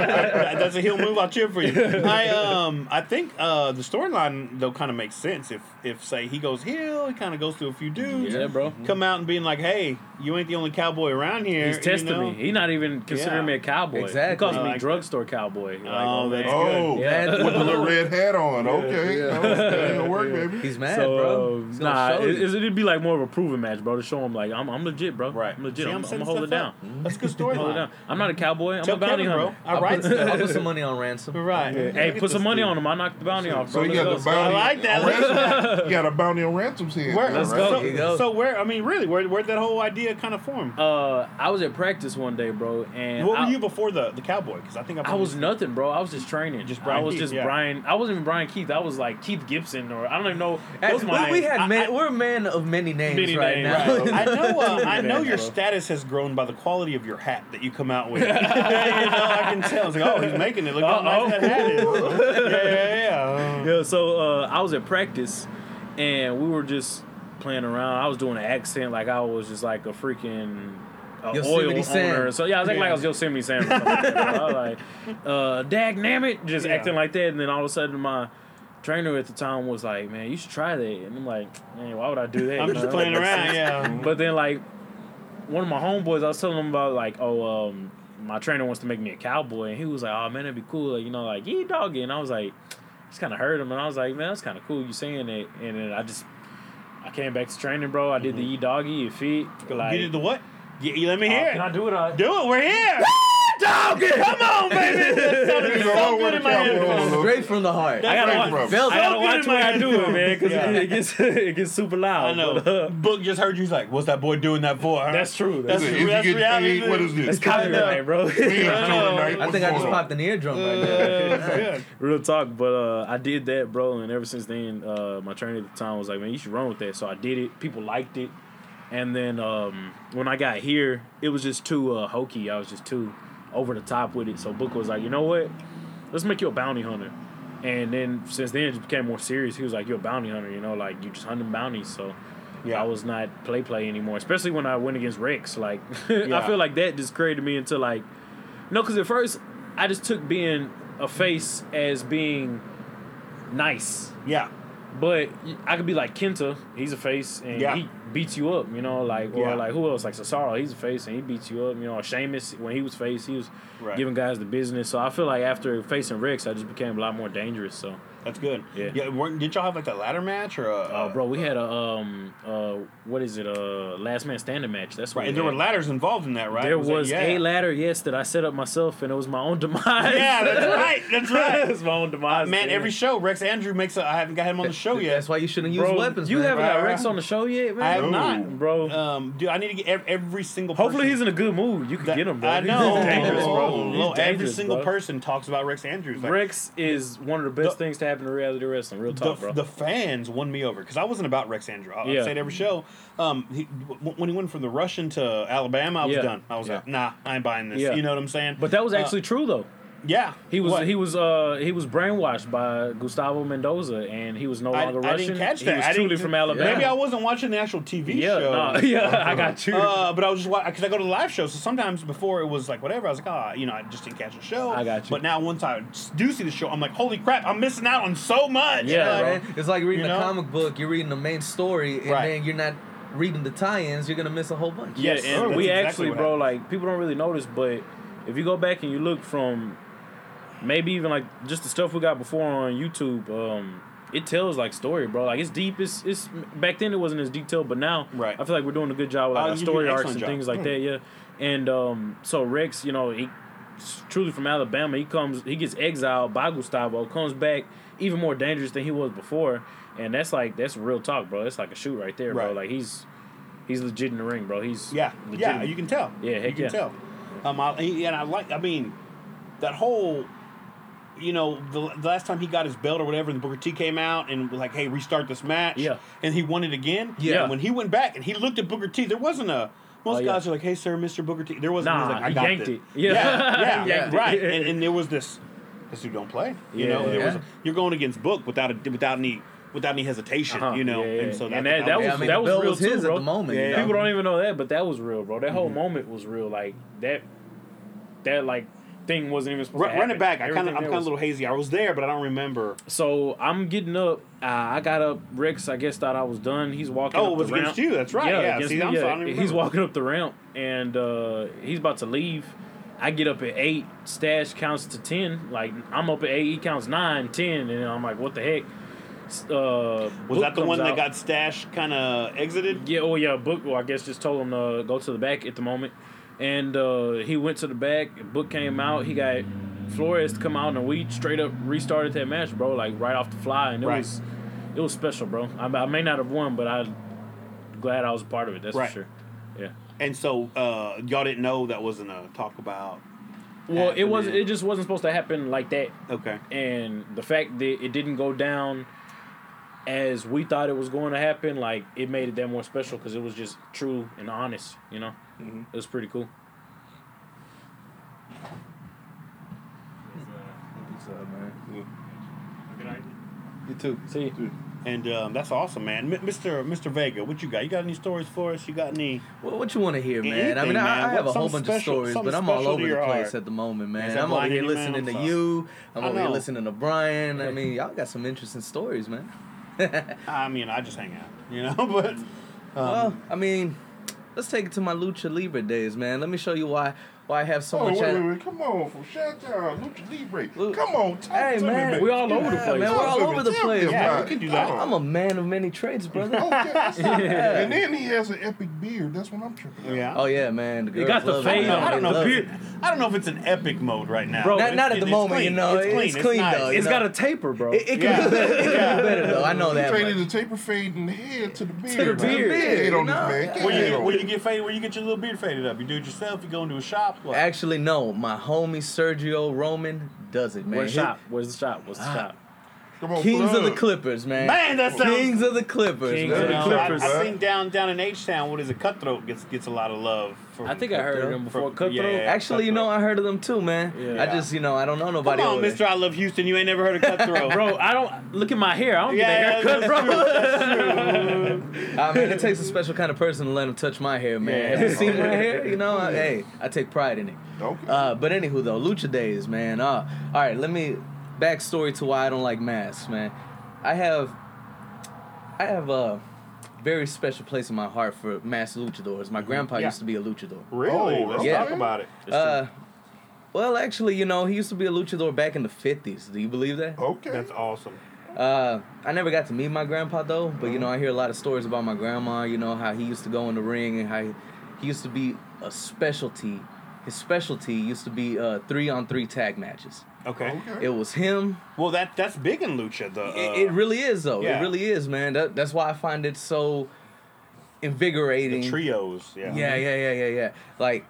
That's a heel move. I'll cheer for you. I um I think uh the storyline though kind of makes sense if if say he goes heel, he kind of goes through a few dudes, yeah, bro. come out and being like, hey, you ain't the only cowboy around here. He's testing me. He's not even considering me a cowboy. Exactly. He calls like drugstore cowboy. Like, Oh, that's Oh, good. Yeah. with the little red hat on. Okay, yeah. Oh, that'll work, baby. He's mad, So, bro. uh, He's gonna nah, show it, you. it'd be like more of a proving match, bro, to show him like I'm, I'm legit, bro. Right. I'm legit. See, I'm, I'm, setting gonna hold it stuff down. up. That's a good Hold it down. I'm not a cowboy. I'm Tell a bounty Kevin, bro. hunter. I write I'll put some money on ransom. Right. Hey, put some money on him. I knocked the bounty off, So bro. you got the bounty. I like that. You got a bounty on Ransom's hand. Where, now, Let's go. So, There you go. so where? I mean, really, where where'd that whole idea kind of form? Uh, I was at practice one day, bro, and what were you before the the cowboy? Because I think I was nothing, bro. I was just training. Just Bryan I was Keith, just yeah. Bryan. I wasn't even Bryan Keith. I was like Keith Gibson, or I don't even know. That was we, my we name. had I- man, I- we're men of many names Many right names, now. right. I know. Uh, I know your status has grown by the quality of your hat that you come out with. you know, I can tell. It's like, oh, he's making it. Look how Uh-oh. nice that hat is. Yeah, yeah, yeah. Yeah, so uh, I was at practice, and we were just playing around. I was doing an accent like I was just like a freaking uh, Yosemite oil Sam. owner. So yeah, I was acting like I was Yeah. Yosemite Sam. Or something like that, bro. I was like, uh, dag damn it, just Yeah. acting like that. And then all of a sudden, my trainer at the time was like, "Man, you should try that." And I'm like, "Man, why would I do that?" I'm You just know? playing around. Yeah. But then like one of my homeboys, I was telling him about like, oh, um, my trainer wants to make me a cowboy, and he was like, oh man, that'd be cool, like, you know, like yeah, doggy, and I was like, just kind of heard him, and I was like, man, that's kind of cool you saying that, and then I just. I came back to training, bro. I did the e doggy, your feet. Like, You did the what? You, you let me hear can I it. do it? Uh, Do it. We're here. Doggy. Come on, baby. That sounded so good in my cowboy Straight from the heart. I gotta, Right, watch, bro. I gotta watch good in where my I do it, man, because Yeah. it, gets it gets super loud. I know. But, uh, Book just heard you. He's like, what's that boy doing that for? huh? that's true. That's, That's, true. That's reality. paid? What is this? that's copyright, bro. Yeah. I think I just popped an eardrum right there. Uh. Real talk, but uh, I did that, bro, and ever since then, uh, my trainer at the time was like, "Man, you should run with that." So I did it. People liked it. And then um, when I got here, it was just too uh, hokey. I was just too over the top with it. So Book was like, you know what? Let's make you a bounty hunter. And then since then it just became more serious. He was like, you're a bounty hunter. You know, like you just hunting bounties. So Yeah. I was not play play anymore. Especially when I went against Rex. Like Yeah. I feel like that just created me into like, no, because at first I just took being a face as being nice. Yeah. But I could be like Kenta, he's a face, and Yeah. he beats you up, you know, like or Yeah. like who else? Like Cesaro, he's a face, and he beats you up, you know. Or Sheamus, when he was face, he was Right. giving guys the business. So I feel like after facing Rex, I just became a lot more dangerous. So, That's good. Yeah. Yeah. weren't- Did y'all have like a ladder match or? A, uh, bro, we had a um uh what is it uh last man standing match? That's what Right. we And there were ladders involved in that, right? There that- was yeah. a ladder, yes, that I set up myself, and it was my own demise. Yeah, that's right. That's right. it's my own demise. Man, every show Rex Andrew makes. A, I haven't got him on the show yet. That's why you shouldn't use bro, weapons. you man. haven't got. Rex on the show yet, man. I have No. not, bro. Um, dude, I need to get every, every single. Hopefully he's in a good mood. You can that- get him, bro. I He's know. dangerous, Oh, bro. oh, He's oh, every dangerous, single bro. person talks about Rex Andrews. Like, Rex is one of the best The- things to happen to reality wrestling. Real the, bro. the fans won me over because I wasn't about Rex Andrew. I, Yeah. I say it every show. Um, he, w- when he went from the Russian to Alabama, I was Yeah. done. I was Yeah. like, nah, I ain't buying this. You know what I'm saying? but that was Uh, actually true though. Yeah, He was What? he was uh he was brainwashed by Gustavo Mendoza, and he was no I, longer I Russian. didn't catch that. He that. was I truly didn't, from Alabama. Maybe I wasn't watching the actual TV yeah, show. nah, yeah, I got you. Uh, but I was just because I go to the live shows, so sometimes before it was like whatever. I was like, ah, you know, I just didn't catch the show. I got you. But now once I do see the show, I'm like, holy crap, I'm missing out on so much. Yeah, Yeah, bro. It's like reading You a comic book. You're reading the main story, and Right. then you're not reading the tie-ins. You're gonna miss a whole bunch. Yeah, Yes, and we exactly actually, bro, happened. like people don't really notice, but if you go back and you look from maybe even like just the stuff we got before on YouTube, um, it tells like story, bro. Like it's deep. It's it's back then it wasn't as detailed, but now Right. I feel like we're doing a good job with like our story an arcs and job. things like that. Yeah, and um, so Rex, you know, he truly from Alabama. He comes, he gets exiled by Gustavo, comes back even more dangerous than he was before, and that's like that's real talk, bro. That's like a shoot right there, bro. Like he's he's legit in the ring, bro. He's Yeah, legit. yeah, you can tell. Yeah, you can yeah. tell. Um, I, and I like. I mean, that whole, you know, the, the last time he got his belt or whatever, and Booker T came out and was like, "Hey, restart this match." Yeah. and he won it again. Yeah. And when he went back and he looked at Booker T, there wasn't a. Most Oh, yeah. guys are like, "Hey, sir, Mister Booker T." There wasn't. he was Nah, like, I he got yanked this. it. Yeah. yeah, yeah, He yanked it. right. And, and there was this. This dude don't play. You Yeah. know, there was Yeah. you're going against Book without a, without any without any hesitation. Uh-huh. You know, Yeah, yeah. and so that, And that- that Yeah, was- I mean, that the belt real was too, bro. at the moment. Yeah. you know? People don't even know that, but that was real, bro. That whole moment was real. Like that, that like thing wasn't even supposed Run, to run it back. I kind of I'm kind of a little hazy. I was there, but I don't remember. So I'm getting up. Uh, I got up. Rex, I guess, thought I was done. He's walking. Oh, it was against ramp. you. That's right. Yeah, against see, me, I'm yeah. sorry, He's walking up the ramp, and uh, he's about to leave. I get up at eight. Stash counts to ten. Like I'm up at eight. He counts nine, ten, and I'm like, what the heck? Uh, Was that the one that got Stash kind of exited? Yeah, oh yeah, Book. Well, I guess just told him to go to the back at the moment, and uh, he went to the back. Book came out. He got Flores to come out, and we straight up restarted that match, bro. Like right off the fly, and it Right. was it was special, bro. I, I may not have won, but I'm glad I was a part of it. That's Right. for sure. Yeah. And so uh, y'all didn't know that wasn't a talk about. Well, it was. It just wasn't supposed to happen like that, Okay. and the fact that it didn't go down as we thought it was going to happen, like it made it that more special because it was just true and honest. You know, Mm-hmm. it was pretty cool. What's up, man? You too. See. you. And um, that's awesome, man. M- Mr. Mr. Vega, what you got? You got any stories for us? You got any? What, what you want to hear, man? I mean, I, man. I have What- a whole bunch special- of stories, but I'm all over the place heart. at the moment, man. I'm over here you, man? listening to you. I'm over here listening to Bryan. I mean, y'all got some interesting stories, man. I mean, I just hang out, you know. But well, I mean, let's take it to my lucha libre days, man. Let me show you why why I have so Oh, much. wait, wait, wait. Come on, from Shantown, Lucha Libre. Lu- Come on, talk Hey, to man, me, we all over the Yeah, place. man. We're all over the place. Yeah, about we can do that. I'm a man of many trades, brother. Okay. And then he has an epic beard. That's what I'm tripping. out. yeah. Oh yeah, man. The You girls got the love I it. don't fade on I don't know. Love Beer, it. I don't know if it's an epic mode right now. Bro, Not, not at the moment, clean. you know. It's clean. It's clean nice. though. you It's know? got a taper, bro. It, it could Yeah. be better. It could be better though. I know that. Traded much. the taper fade in the head to the beard. the man. beard, Hate on you this know? Get Where hate you, on where it. you get faded? Where you get your little beard faded up? You do it yourself? You go into a shop? What? Actually, no. My homie Sergio Roman does it, man. Where's the shop? Where's the shop? What's the Ah. shop? Come on, Kings of the. Clippers, man. Man, that sounds- Kings of the Clippers. Kings man. of the Clippers. I, I huh? think down down in H Town, what is it? Cutthroat gets gets a lot of love. For, I think I heard of them before. For- Cutthroat. yeah. Actually, you know, I heard of them too, man. Yeah. I just, you know, I don't know nobody. Come nobody. on, over Mister. I love Houston. You ain't never heard of Cutthroat, Bro, I don't look at my hair. I don't Yeah, get that haircut, that's bro. I mean, it takes a special kind of person to let them touch my hair, man. Have you seen my hair? You know, I, hey, I take pride in it. Okay. Uh, but anywho, though, Lucha Days, man. Uh, all right, let me backstory to why I don't like masks, man. I have, I have a very special place in my heart for masked luchadors. My grandpa Yeah. used to be a luchador. really? Oh, Let's yeah. talk about it. Uh, well, actually, you know, he used to be a luchador back in the fifties. Do you believe that? okay. That's awesome. Uh, I never got to meet my grandpa though, but you know, I hear a lot of stories about my grandma. You know how he used to go in the ring and how he, he used to be a specialty. His specialty used to be uh, three on three tag matches. Okay. okay. It was him. Well, that that's big in lucha. The uh, It, it really is though. yeah. It really is, man. That, that's why I find it so invigorating. the trios. Yeah. Yeah, yeah, yeah, yeah, yeah. Like,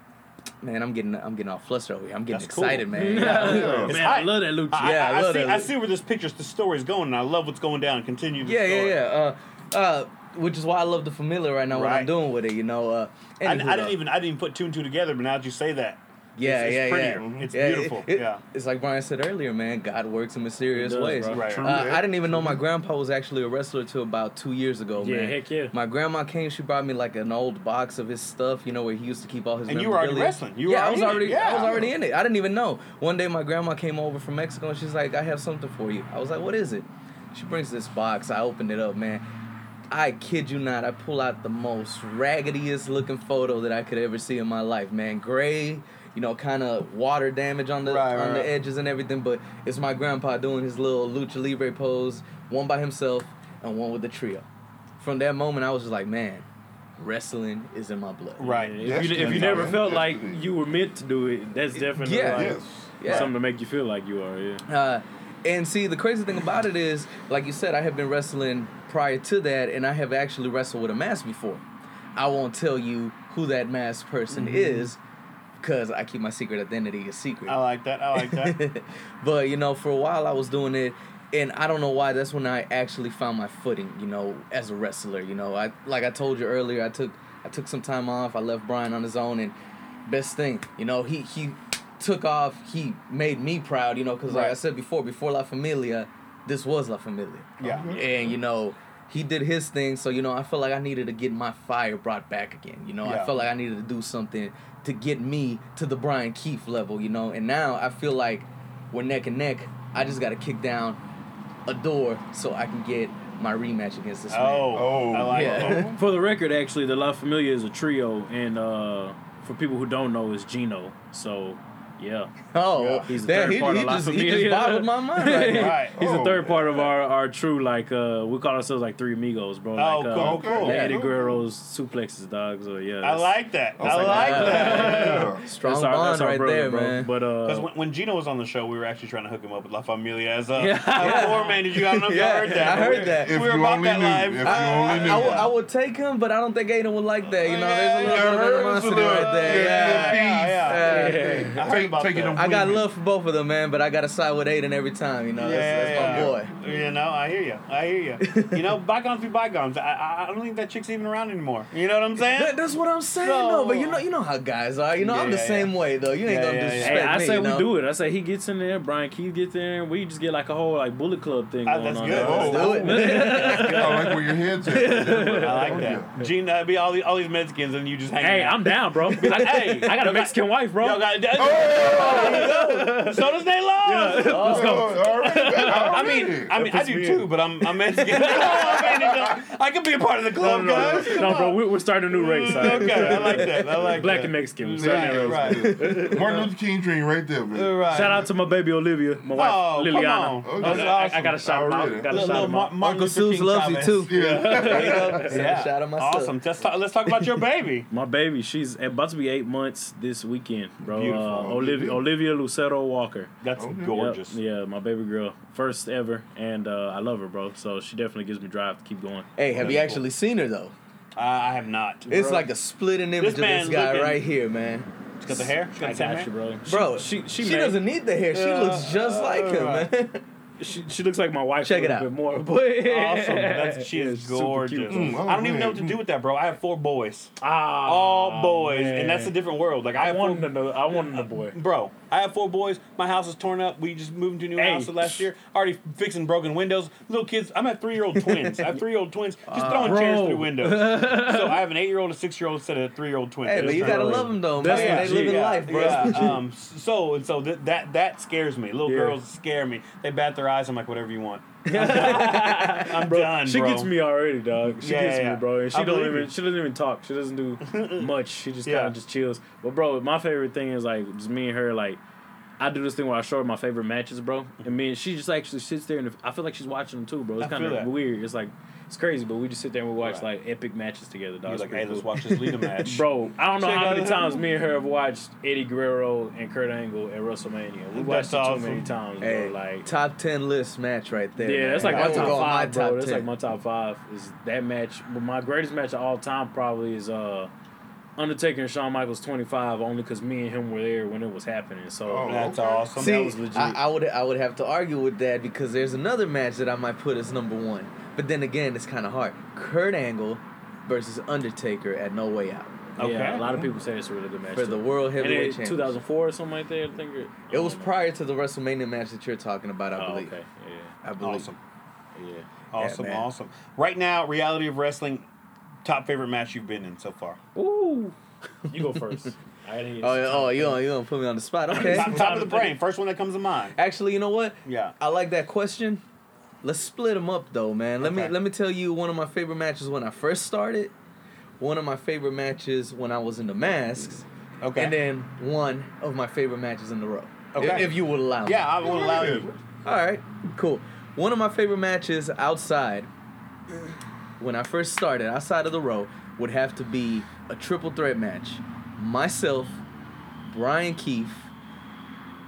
man, I'm getting I'm getting all flustered over here. I'm getting That's cool. excited, man. Yeah. Man, I hype. love that lucha. I, Yeah, I, I I love see. that. I see where this picture, the story's going, and I love what's going down. Continue. The Yeah, yeah, story. yeah. Uh, uh, which is why I love the familiar right now. What I'm doing with it, you know. Uh, I, anywho, I though. didn't even I didn't even put two and two together, but now that you say that, Yeah, it's- it's yeah, prettier. yeah. It's Yeah, beautiful. it- Yeah. It's like Bryan said earlier, man. God works in mysterious He does, ways. Right. True Uh. I didn't even know my grandpa was actually a wrestler till about two years ago, Yeah, man. heck yeah. My grandma came. She brought me like an old box of his stuff, you know, where he used to keep all his. And you were already wrestling. You were yeah, I was already in already. it. I was already in it. I didn't even know. One day, my grandma came over from Mexico, and she's like, "I have something for you." I was like, "What is it?" She brings this box. I opened it up, man. I kid you not. I pull out the most raggediest looking photo that I could ever see in my life, man. Gray, you know, kind of water damage on the Right, on right, the right. edges and everything. But it's my grandpa doing his little lucha libre pose, one by himself and one with the trio. From that moment, I was just like, man, wrestling is in my blood. Right. If you, if you never felt like you were meant to do it, that's definitely Yeah. like Yes. Yeah. something to make you feel like you are. Yeah. Uh, and see, the crazy thing about it is, like you said, I have been wrestling prior to that, and I have actually wrestled with a mask before. I won't tell you who that masked person Mm-hmm. is, because I keep my secret identity a secret. I like that. I like that. but you know, for a while I was doing it, and I don't know why. That's when I actually found my footing. You know, as a wrestler. You know, I like I told you earlier. I took I took some time off. I left Bryan on his own, and best thing, you know, he he took off. He made me proud. You know, because like I said before, before La Familia, this was La Familia. yeah. Mm-hmm. And you know, he did his thing, so you know, I felt like I needed to get my fire brought back again. You know, I felt like I needed to do something to get me to the Bryan Keith level. You know, and now I feel like we're neck and neck. I just got to kick down a door so I can get my rematch against this man. Oh. Oh. I like Yeah. that. For the record, actually, the La Familia is a trio, and uh, for people who don't know, it's Gino. So, yeah. Oh, Yeah. He's the third he, part he of La just, he Familia. just boggled my mind right. Right. He's the Oh. third part of our, our true, like, uh, we call ourselves like three amigos, bro. Oh, cool, uh, cool. like Yeah. Eddie Guerrero's suplexes, dogs. So, yeah. I like that. I Okay. like Yeah. that. Yeah. Strong that's our- bond that's our right brother, there, bro. man. But, Because uh, when, when Gino was on the show, we were actually trying to hook him up with La Familia as a, Yeah. a four man. Did you? I don't know if Yeah, you heard that. I heard we- that. We If were you about only that knew. live. If you I- only knew. I, would, take him, but I don't think Aiden would like that. You know, there's a Yeah, little yeah, bit of animosity right there. yeah, Yeah. yeah, yeah. Yeah. I about that. them I got love for both of them, man, but I got to side with Aiden every time. You know, that's, that's my boy. You know, I hear you. I hear you. you know, bygones be bygones. I, I, I don't think that chick's even around anymore. You know what I'm saying? That, that's what I'm saying, So- though. But you know, you know how guys are. You know, I'm the yeah, same yeah. way, though. You ain't Yeah, gonna yeah, yeah. disrespect Hey, I me. say you we do it. I say he gets in there, Bryan Keith gets in, and we just get like a whole like Bullet Club thing Ah, going that's on. good. Oh, Let's do it. I like where your head's at. I like that. Gene, that'd be all these all these Mexicans, and you just hang. Hey, I'm down, bro. Be like, hey, I got a Mexican wife, bro. Yo, got, so does they love. Let's go. already, I mean, I mean, I do too, but I'm, I'm Mexican. I, mean, I can be a part of the club, guys. Come No, bro, on. we, we're starting a new race. Mm, all right? Okay, I like that. I like Black that. and Mexican. We're starting a Right, race. right, Martin Luther King dream right there, man. right. Shout out to my baby Olivia, my wife Oh, come Liliana. on. Oh, I- that's I, awesome. I got to shout him out. Got to Little, shout little him Mar- out. Martin Uncle Luther Suze loves you too. Yeah. There you go. Yeah. Shout out my son. Awesome. Let's talk, let's talk about your baby. My baby, she's about to be eight months this weekend, bro. Beautiful. Uh, Uh, Olivia, Olivia Lucero Walker. That's Okay. Yep. gorgeous. Yeah, my baby girl, first ever, and uh, I love her, bro. So she definitely gives me drive to keep going. Hey, have you actually seen her though? I I have not. It's like a splitting image This of this guy looking- right here, man. She's got the hair. She's got I the got hair. you, bro. Bro, she she, she made- doesn't need the hair. She Yeah, looks just like him, right. man. she, she looks like my wife. Check a it out. Bit more, but Awesome. That's, she is gorgeous. Mm, oh, I don't even know what to do with that, bro. I have four boys. Ah, All boys. man. And that's a different world. Like, I I have four, wanted another. I wanted a boy. Bro, I have four boys. My house is torn up. We just moved into a new Hey. house last year. Already fixing broken windows. Little kids. I'm at three year old twins. I have three year old twins just throwing chairs through windows. so I have an eight year old, a six year old, instead of a three year old twin. Hey, but you gotta right. love them though, That's man. They legit. live in yeah, life, bro. Yeah. um, so and so that that that scares me. Little Yeah. girls scare me. They bat their eyes. I'm like, whatever you want. I'm I'm done, She bro. gets me already, dog. She Yeah, gets yeah. me, bro. And she I don't even. it. She doesn't even talk. She doesn't do much. She just kind of just chills. But bro, my favorite thing is like just me and her. Like I do this thing where I show her my favorite matches, bro. And me and she just actually sits there and I feel like she's watching them too, bro. It's kind of weird. It's like it's crazy, but we just sit there and we watch Right. like epic matches together, dog. You're like, pretty hey, let's watch this Lita match, Bro, I don't know Check how many times me and her have watched Eddie Guerrero and Kurt Angle at WrestleMania. We watched That's it awesome. too many times, bro. Hey, Like top ten list match right there. yeah, man. that's like That my top five, my bro. top That's 10. like my top five. Is that match? But my greatest match of all time probably is uh, Undertaker and Shawn Michaels twenty five, only because me and him were there when it was happening. So Oh. That's Okay. awesome. See, that was legit. I, I would I would have to argue with that because there's another match that I might put as number one. But then again, it's kind of hard. Kurt Angle versus Undertaker at No Way Out Okay. yeah, a lot of people say it's a really good match for too. the World and Heavyweight it, Championship. 2004 or something like that. I think it, It was prior to the WrestleMania match that you're talking about, I Oh, believe. okay, I believe. awesome. yeah, yeah. Awesome, man. awesome. Right now, reality of wrestling, top favorite match you've been in so far. Ooh, you go first. I didn't Oh, yeah, oh, you gonna, you gonna put me on the spot? Okay. Top, top of the brain, first one that comes to mind. Actually, you know what? Yeah. I like that question. Let's split them up though, man. Let Okay. me let me tell you one of my favorite matches when I first started. One of my favorite matches when I was in the masks. Okay. And then one of my favorite matches in the row. Okay. If, if you would allow me. yeah, I will allow you. All right. Cool. One of my favorite matches outside when I first started outside of the row would have to be a triple threat match. Myself, Bryan Keith,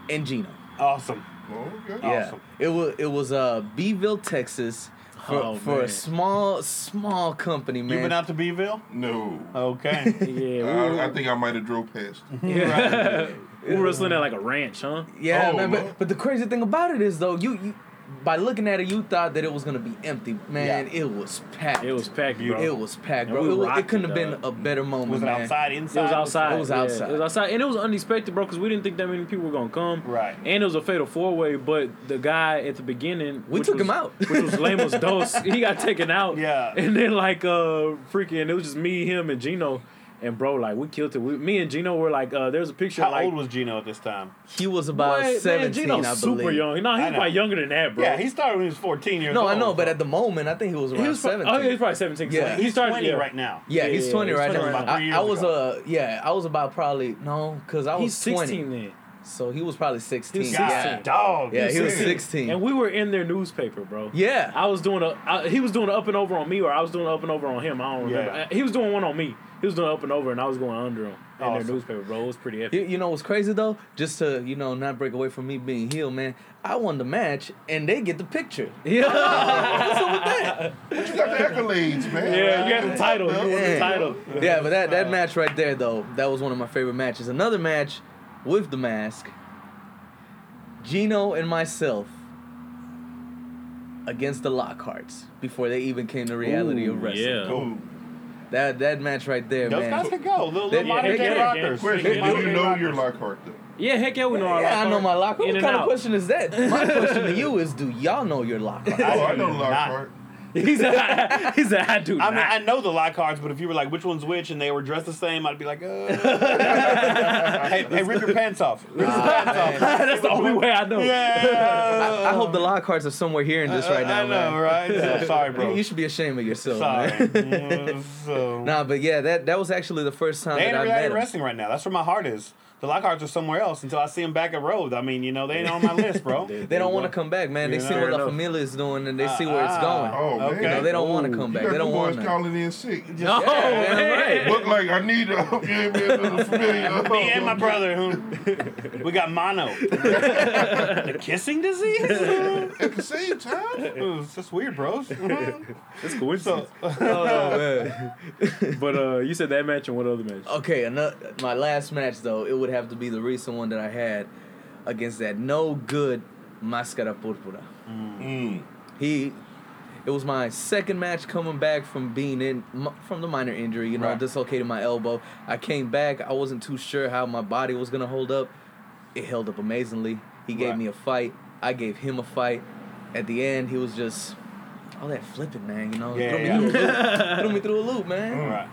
and Gino. Awesome. Oh, okay. Yeah, Awesome. it was it was uh Beeville, Texas, for, Oh, for a small small company, man. You been out to Beeville? No. Okay. Yeah, we I, I think I might have drove past. Yeah. we were wrestling at like a ranch, huh? yeah, Oh, man. man. But, but the crazy thing about it is though, you you by looking at it, you thought that it was gonna be empty. Man, Yeah. it was packed. It was packed, bro. It was packed, bro. we It, was, it couldn't it, have been a better moment, Was it man. outside, It inside? was outside. It was yeah. outside. It was outside, and it was unexpected, bro, because we didn't think that many people were gonna come. Right. And it was a fatal four way, but the guy at the beginning, We took was- him out. which was Lemos Dos. He got taken out. Yeah. And then like uh freaking, it was just me, him, and Gino. And bro, like we killed it. We, me and Gino were like, uh, there's a picture. How like, old was Gino at this time? He was about What? Man, seventeen, Gino's I super young. No, I he's know. probably younger than that, bro. Yeah, he started when he was 14 years No, old. No, I know, but at the moment, I think he was around He was pro- seventeen. Oh, yeah, he's probably 17. Yeah. he he's started 20 yeah. right now. Yeah, Yeah, he's yeah, 20 he's right 20 now. right now. I, Three I was ago. uh yeah, I was about probably no, cause I was He's 16 20. then. So he was probably 16. He was God, yeah. dog. Yeah, he was 16. 16. And we were in their newspaper, bro. yeah. I was doing a. I, he was doing an up and over on me, or I was doing an up and over on him. I don't remember. Yeah. Uh, He was doing one on me. He was doing up and over, and I was going under him in Awesome. their newspaper, bro. It was pretty you, epic. you know what's crazy though? Just to, you know, not break away from me being heel, man. I won the match and they get the picture. Yeah, What's up with that? But you got the accolades, man. yeah, you had the title. You won the Yeah. title. Yeah, but that, that match right there though, that was one of my favorite matches. Another match with the mask. Gino and myself against the Lockharts before they even came to reality Ooh, of wrestling. yeah. Cool. That that match right there, Those man. guys could go. Little, They- little modern yeah, day yeah, rockers. Question: Yeah, Do yeah, you yeah. know your Lockhart though? Yeah, heck yeah, we know our Yeah, I know my Lockhart. What and kind of question is that? My question to you is, do y'all know your Lockhart? Oh, I know Lockhart. He said, he said, I do I mean. I know the Lockharts, but if you were like, which one's which, and they were dressed the same, I'd be like, uh. hey, hey, rip your pants off. Rip your pants off. That's the only way I know. Yeah. I, I hope the Lockharts are somewhere hearing this right now, I know, man. right? So, sorry, You- bro. You should be ashamed of yourself, Sorry. man. Mm, so. Nah, but yeah, that that was actually the first time They ain't that I reality met him. wrestling right now. That's where my heart is. The Lockharts are somewhere else until I see them back at Road. I mean, you know, they ain't on my list, bro. They don't want to come back, man. They Yeah, see fair what La enough. Familia is doing, and they see where it's Ah, going. Oh, okay. You know, they don't want to come You back. got They don't boys want to. calling in sick. No, Yeah, man, man. Look like I need a yeah, man, a familiar. Me and my brother, who we got mono. the kissing disease? At the same time, it's just weird, bros. It's coincidence. Oh, man. but uh, you said that match and what other match? Okay, another, my last match though, it would have to be the recent one that I had against that no good Máscara Púrpura. Mm. He, it was my second match coming back from being in from the minor injury. You know, Right. dislocated my elbow. I came back. I wasn't too sure how my body was gonna hold up. It held up amazingly. He gave Right. me a fight. I gave him a fight. At the end, he was just all that flipping, man. You know, Yeah, threw, me through a loop. threw me through a loop, man. Right.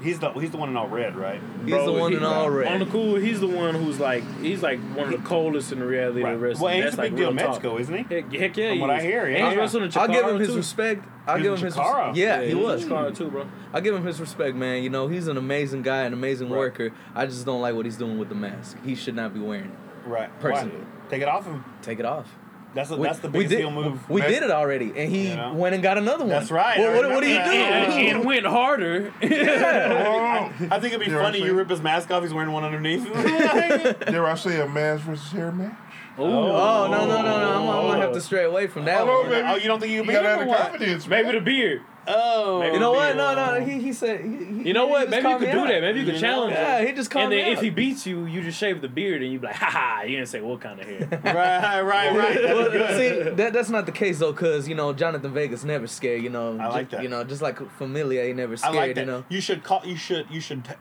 He's the he's the one in all red, right? He's the one in all red. On the cool, he's the one who's like he's like one of the coldest in the reality Right. of wrestling. Well, and he's That's a big like deal in real talk. Mexico, isn't he? Heck, heck yeah, From he what I hear, yeah. he's wrestling in I'll give him his too. respect. I'll give him his Chikara. Yeah, he he was. Chikara too, bro. I give him his respect, man. You know, he's an amazing guy, an amazing Right. worker. I just don't like what he's doing with the mask. He should not be wearing it. Right. Personally. Why? Take it off him. Take it off. That's a, We- that's the we biggest did, heel move. We did it already, and he You know? went and got another one. That's right, Well, what, what do you remember do? that. And, and went harder. I think it'd be Dare funny. say- You rip his mask off. He's wearing one underneath. Dare I say a mask versus hair match? Oh no no no no! I'm, I'm gonna have to oh. stray away from that Oh, no, one. baby. oh, you don't think you You can beat gotta him have or the what? confidence. Maybe the beard. Oh, Maybe You know what? beard. No no. He he said. He, he- You know he what? Maybe you called could do out. that. Maybe you could You know? challenge him. Yeah, he just called And me then if out. he beats you, you just shave the beard and you be like, ha ha. You didn't say what kind of hair. Right, right, right. That's Well, see, that, that's not the case though, cause you know Jonathan Vega's never scared. You know, I like ju- that. You know, just like Familia, he never I scared. like that. You know, You should call. You should. You should t-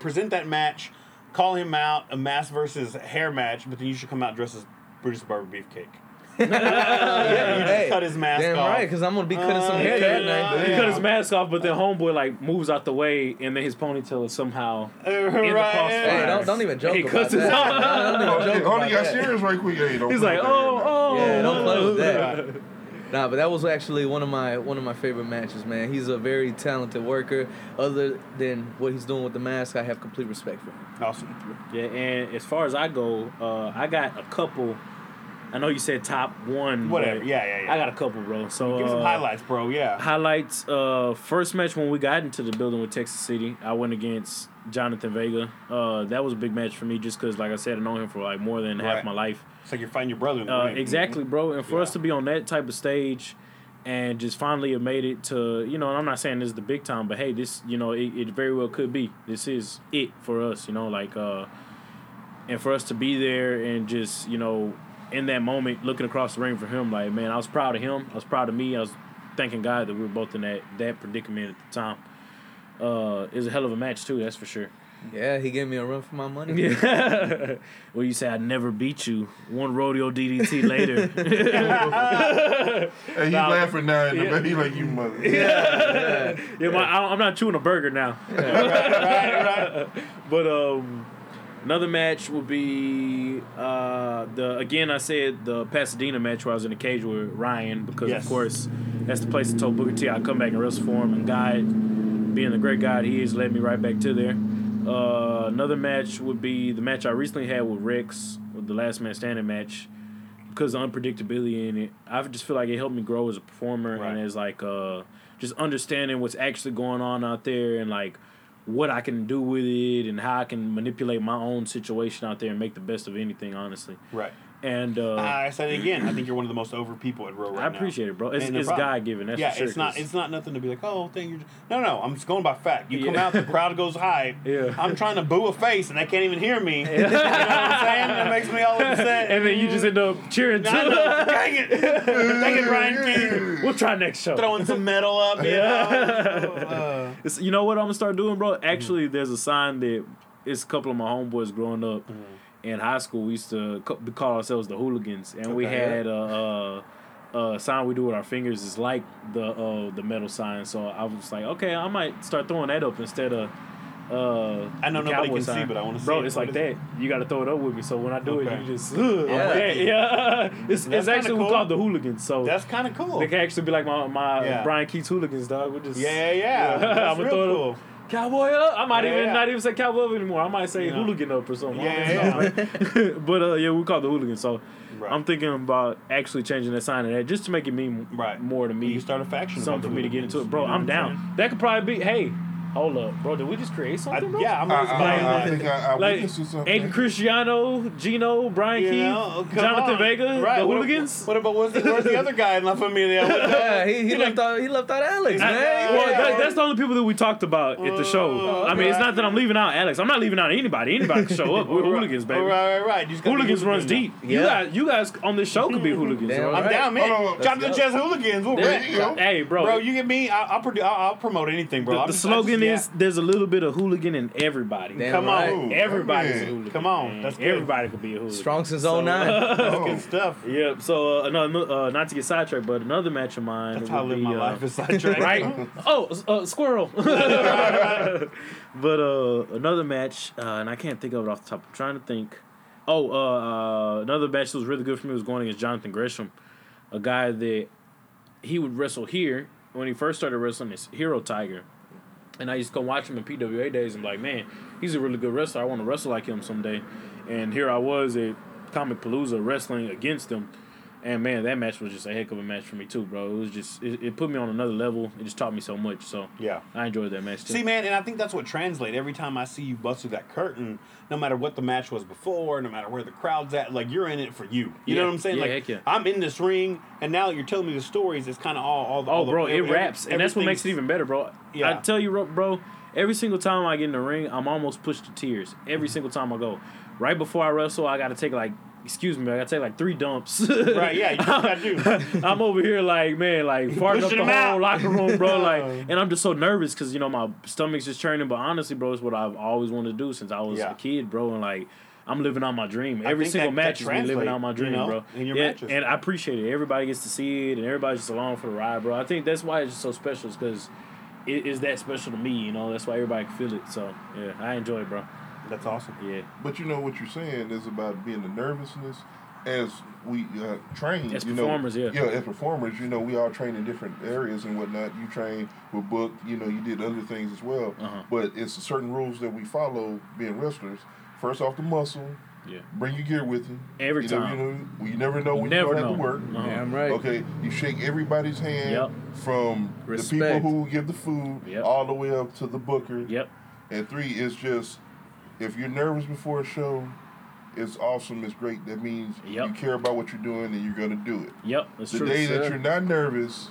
present that match. Call him out a mask versus hair match, but then you should come out dressed as Brutus the Barber Beefcake. Yeah, you just cut his mask damn off. right, cause I'm gonna be cutting some Uh, hair that night. He cut his mask off, but then homeboy like moves out the way, and then his ponytail is somehow. Uh, the right. Hey, don't don't even joke He about cuts his that. arm. Don't even Oh, joke yeah, about only got serious right quick. Hey, don't He's like, oh, oh. Yeah, don't play with that. Nah, but that was actually one of my one of my favorite matches, man. He's a very talented worker. Other than what he's doing with the mask, I have complete respect for him. Awesome. Yeah, and as far as I go, uh, I got a couple. I know you said top one. Whatever. Yeah, yeah, yeah. I got a couple, bro. So Give me some uh, highlights, bro. Yeah. Highlights. Uh, first match when we got into the building with Texas City, I went against Jonathan Vega. Uh, that was a big match for me, just because, like I said, I know him for like more than Right. half my life. It's like you're fighting your brother in the Uh, ring. exactly, bro. And for us to be on that type of stage and just finally have made it to, you know, and I'm not saying this is the big time, but hey, this, you know, it, it very well could be. This is it for us, you know, like, uh, and for us to be there and just, you know, in that moment, looking across the ring for him, like, man, I was proud of him. I was proud of me. I was thanking God that we were both in that that predicament at the time. Uh, it was a hell of a match too, that's for sure. Yeah, he gave me a run for my money. Yeah. well, you say I never beat you. One rodeo DDT later. Hey, he's Nah, laughing now in the yeah. back. He like, you mother. yeah, my, I- I'm not chewing a burger now. But um, another match would be uh, the again I said the Pasadena match where I was in the cage with Ryan because Yes. of course that's the place that told Booker T I'd come back and wrestle for him and God, being the great God he is, led me right back to there. Uh, another match would be the match I recently had with Rex, with the Last Man Standing match. Because of the unpredictability in it, I just feel like it helped me grow as a performer Right. and as like uh, just understanding what's actually going on out there and like what I can do with it and how I can manipulate my own situation out there and make the best of anything, honestly. Right. And uh, I said it again. I think you're one of the most over people at Row right I now. appreciate it, bro. It's, no it's. God given. That's yeah, sure. it's not. It's not nothing to be like, oh, thing. You're just, no, no. I'm just going by fact. You come Yeah. out, the crowd goes high. Yeah. I'm trying to boo a face, and they can't even hear me. you know what I'm saying? That makes me all upset. and then you just end up cheering. Dang it! Dang it, Ryan King. we'll try next show. Throwing some metal up. You know? Uh, you know what I'm gonna start doing, bro? Actually, there's a sign that it's a couple of my homeboys growing up in high school. We used to call ourselves the hooligans, and we had a, a, a sign we do with our fingers is like the uh, the metal sign. So I was like, okay, I might start throwing that up instead of. Uh, I know nobody cowboy can see, but I wanna see Bro, it. it's What like is that. You got to throw it up with me. So when I do Okay. it, you just. Yeah. yeah, yeah. It's, it's actually kinda we cool. call the hooligans. So that's kind of cool. they can actually be like my my Yeah. Bryan Keith hooligans, dog. We're just Yeah, yeah, yeah. That's I'ma real throw it up. Cowboy up. I might Yeah, even yeah. not even say cowboy up anymore. I might say Yeah. hooligan up or something. I don't Yeah, but uh, yeah, we call it the hooligan. So Right. I'm thinking about actually changing that sign to that just to make it mean Right. more to me. You start a faction. Something for me to get into it, bro. you know I'm what saying? down. That could probably be. Hey, Hold up, bro. Did we just create something, bro? yeah, I'm uh, uh, uh, I, always I, playing I, that. think I, I Like witnessed something. Aiden Cristiano, Gino, Brian You Keith, oh, know, Jonathan on. Vega, right. the what, hooligans. What about what's the, where's the other guy in La Familia? Yeah, he, he left out he left out Alex, I- man. well, Yeah. that, that's the only people that we talked about at the show. Oh, I mean, it's not that I'm leaving out Alex. I'm not leaving out anybody. Anybody can show up. We're hooligans, baby. Right, right, right. You just gotta be Hooligans runs hooligan deep. You Yeah. guys, you guys on this show could be hooligans. Damn bro. I'm down, man. Jonathan Let's Chess Hooligans. We'll There rip. you go. Hey, bro. Bro, you get me. I'll, I'll, produ- I'll, I'll promote anything, bro. the, I'm the just- I just- slogan yeah. is "There's a little bit of hooligan in everybody." Damn Come right. on. Everybody's man. a hooligan. Come on. man. That's good. everybody could be a hooligan. Strong since So- 09. That's good stuff. Yep. So uh, another, uh, not to get sidetracked, but another match of mine. That's how I live be, my uh, life. Is sidetracked. right? Oh, uh, squirrel. but uh, another match, uh, and I can't think of it off the top. I'm trying to think. Oh, uh, uh, another match that was really good for me was going against Jonathan Gresham, a guy that he would wrestle here when he first started wrestling his Hero Tiger. And I used to go watch him in PWA days and be like, man, he's a really good wrestler. I want to wrestle like him someday. And here I was at Comicpalooza wrestling against him. And man, that match was just a heck of a match for me too, bro. It was just it, it put me on another level. It just taught me so much. So Yeah. I enjoyed that match too. See, man, and I think that's what translates. Every time I see you bust through that curtain, no matter what the match was before, no matter where the crowd's at, like you're in it for you. You know what I'm saying? Yeah, like yeah. I'm in this ring, and now you're telling me the stories. It's kind of all, all. Oh, all Oh, the, bro, it every- wraps, and that's what makes it even better, bro. Yeah. I tell you, bro, every single time I get in the ring, I'm almost pushed to tears. Every mm-hmm. single time I go. Right before I wrestle, I got to take like, excuse me, I got to take like three dumps. Right? Yeah, you gotta do. I'm over here like, man, like farting up the whole out. locker room, bro. Like, and I'm just so nervous because you know my stomach's just churning. But honestly, bro, it's what I've always wanted to do since I was Yeah. a kid, bro. And like, I'm living out my dream. Every single that- match that is me living out my you dream, know, bro. in your yeah, matches. and I appreciate it. Everybody gets to see it, and everybody's just along for the ride, bro. I think that's why it's just so special, is because it is that special to me. You know, that's why everybody can feel it. So yeah, I enjoy it, bro. That's awesome. Yeah, But you know what you're saying is about being the nervousness as we uh, train. As you performers, know, yeah. Yeah, as performers, you know, we all train in different areas and whatnot. You train with book, you know, you did other things as well. Uh-huh. But it's certain rules that we follow being wrestlers. First off, the muscle. Yeah. Bring your gear with you. Every you know, time. you know, well, you never know when Never you're gonna know. have to work. Uh-huh. Damn right. Okay, you shake everybody's hand Yep. from the people who give the food Yep. all the way up to the booker. Yep. And three is just if you're nervous before a show, it's awesome, it's great. That means Yep. you care about what you're doing and you're gonna do it. Yep. That's The true. day that you're not nervous,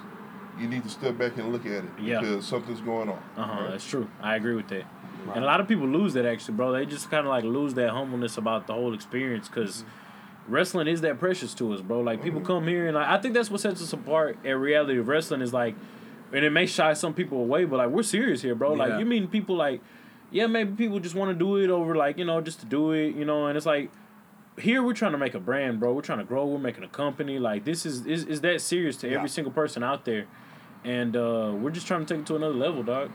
you need to step back and look at it Yeah. because something's going on. Uh huh. right? That's true. I agree with that. And a lot of people lose that actually, bro. They just kind of like lose that humbleness about the whole experience because wrestling is that precious to us, bro. Like people come here and like I think that's what sets us apart at reality of wrestling is like, and it may shy some people away, but like we're serious here, bro. Yeah. Like you mean people like, yeah, maybe people just want to do it over like you know just to do it, you know, and it's like. Here we're trying to make a brand, bro. We're trying to grow. We're making a company. Like this is is, is that serious to Yeah. every single person out there, and uh, we're just trying to take it to another level, dog.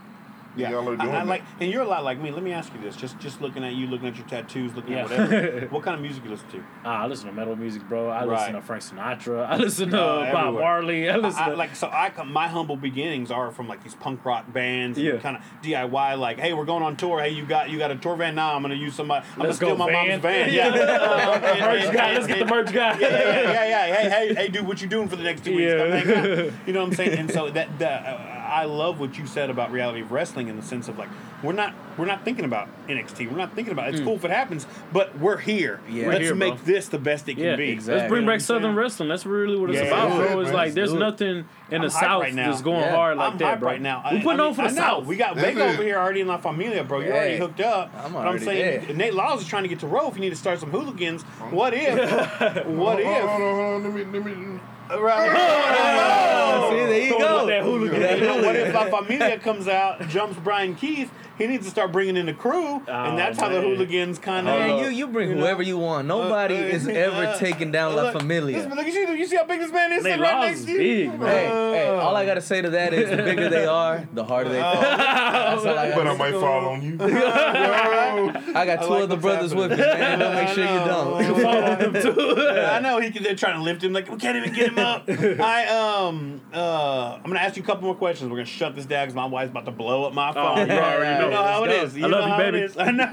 Yeah, Y'all are doing I, that. like, and you're a lot like me. Let me ask you this: just just looking at you, looking at your tattoos, looking Yeah. at whatever. what kind of music you listen to? Ah, I listen to metal music, bro. I listen to Frank Sinatra. I listen to Uh, Bob. Marley. I listen I, to like so, I come, my humble beginnings are from like these punk rock bands, Yeah. and kind of DIY. Like, hey, we're going on tour. Hey, you got you got a tour van? Now I'm gonna use somebody. I'm Let's gonna steal go, my van. mom's van. Yeah, Uh, and- merch and- guy. and- Let's get the and- merch guy. Yeah, yeah, yeah, yeah, yeah. Hey, hey, hey, dude, what you doing for the next two weeks? Yeah. Come hang out. You know what I'm saying? And so that, that uh, I love what you said about reality of wrestling in the sense of like we're not we're not thinking about NXT. We're not thinking about it's hmm. cool if it happens, but we're here. Yeah. We're Let's here, make bro. this the best it can Yeah, be. exactly. Let's bring You back Southern saying? wrestling. That's really what it's Yeah, about, yeah, bro. It's man. like there's it. nothing in the I'm hyped South right now. that's going Yeah. hard like I'm that, hyped bro. right now. We're putting I mean, on for the South. We got That's Vega over here already in La Familia, bro. You're already hooked up. I'm but I'm already saying there. Nate Laws is trying to get to Row. If you need to start some hooligans, what if? what Hold hold if? on, hold on. Let me, let me. Right. Oh! See, there you go. that hooligan. You know, what if La Familia comes out, jumps Bryan Keith? He needs to start bringing in the crew, and that's how the hooligans kind of. Man, you, you bring whoever you want. Nobody Uh, uh, is ever uh, taking down La Familia. Look, at you, you see how big this man is? Nate sitting right next is to you? big, man. Hey, hey, all I gotta say to that is the bigger they are, the harder they fall. That's all I But I might fall on you. I got two like other brothers happening. with me, man. Don't make sure you don't. I know he. They're trying to lift him. Like we can't even get him up. I um uh, I'm gonna ask you a couple more questions. We're gonna shut this down because my wife's about to blow up my phone. Oh, you already You know how it Let's is. go. You I love know you, baby. It is. I know.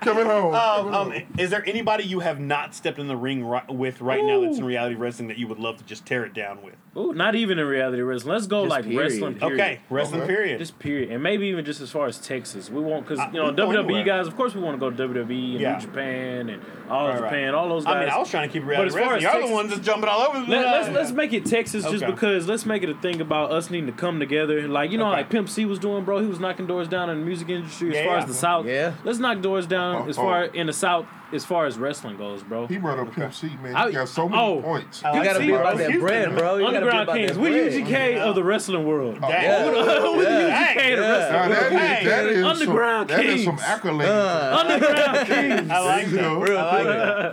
Coming home. um, um, is there anybody you have not stepped in the ring right, with right now that's in reality wrestling that you would love to just tear it down with? Ooh, not even in reality wrestling. Let's go Just like period. wrestling. Period. Okay, wrestling Okay. period. Just period, and maybe even just as far as Texas, we want because Uh, you know we go WWE anywhere. guys. Of course, we want to go to WWE and Yeah. New Japan and all Right, Japan, right. all those guys. I mean, I was trying to keep it But reality as far wrestling. as Y'all the Texas- ones that's jumping all over the Let, place. us let's make it Texas just Okay. because let's make it a thing about us needing to come together. Like you know, Okay. like Pimp C was doing, bro. He was knocking doors down in the music industry as Yeah, far as the South. Yeah. let's knock doors down Oh, as far oh. in the South as far as wrestling goes, bro. He brought up Pimp C, man. I- He got so many oh. points. I You gotta see, be bro. about that bread, bro. You Underground Kings, we bread. UGK of the wrestling world. Oh, Dang. Yeah. we the UGK of the wrestling world. that is, Hey, that is Underground some, That is some accolades. Underground Kings. I like that. Real I like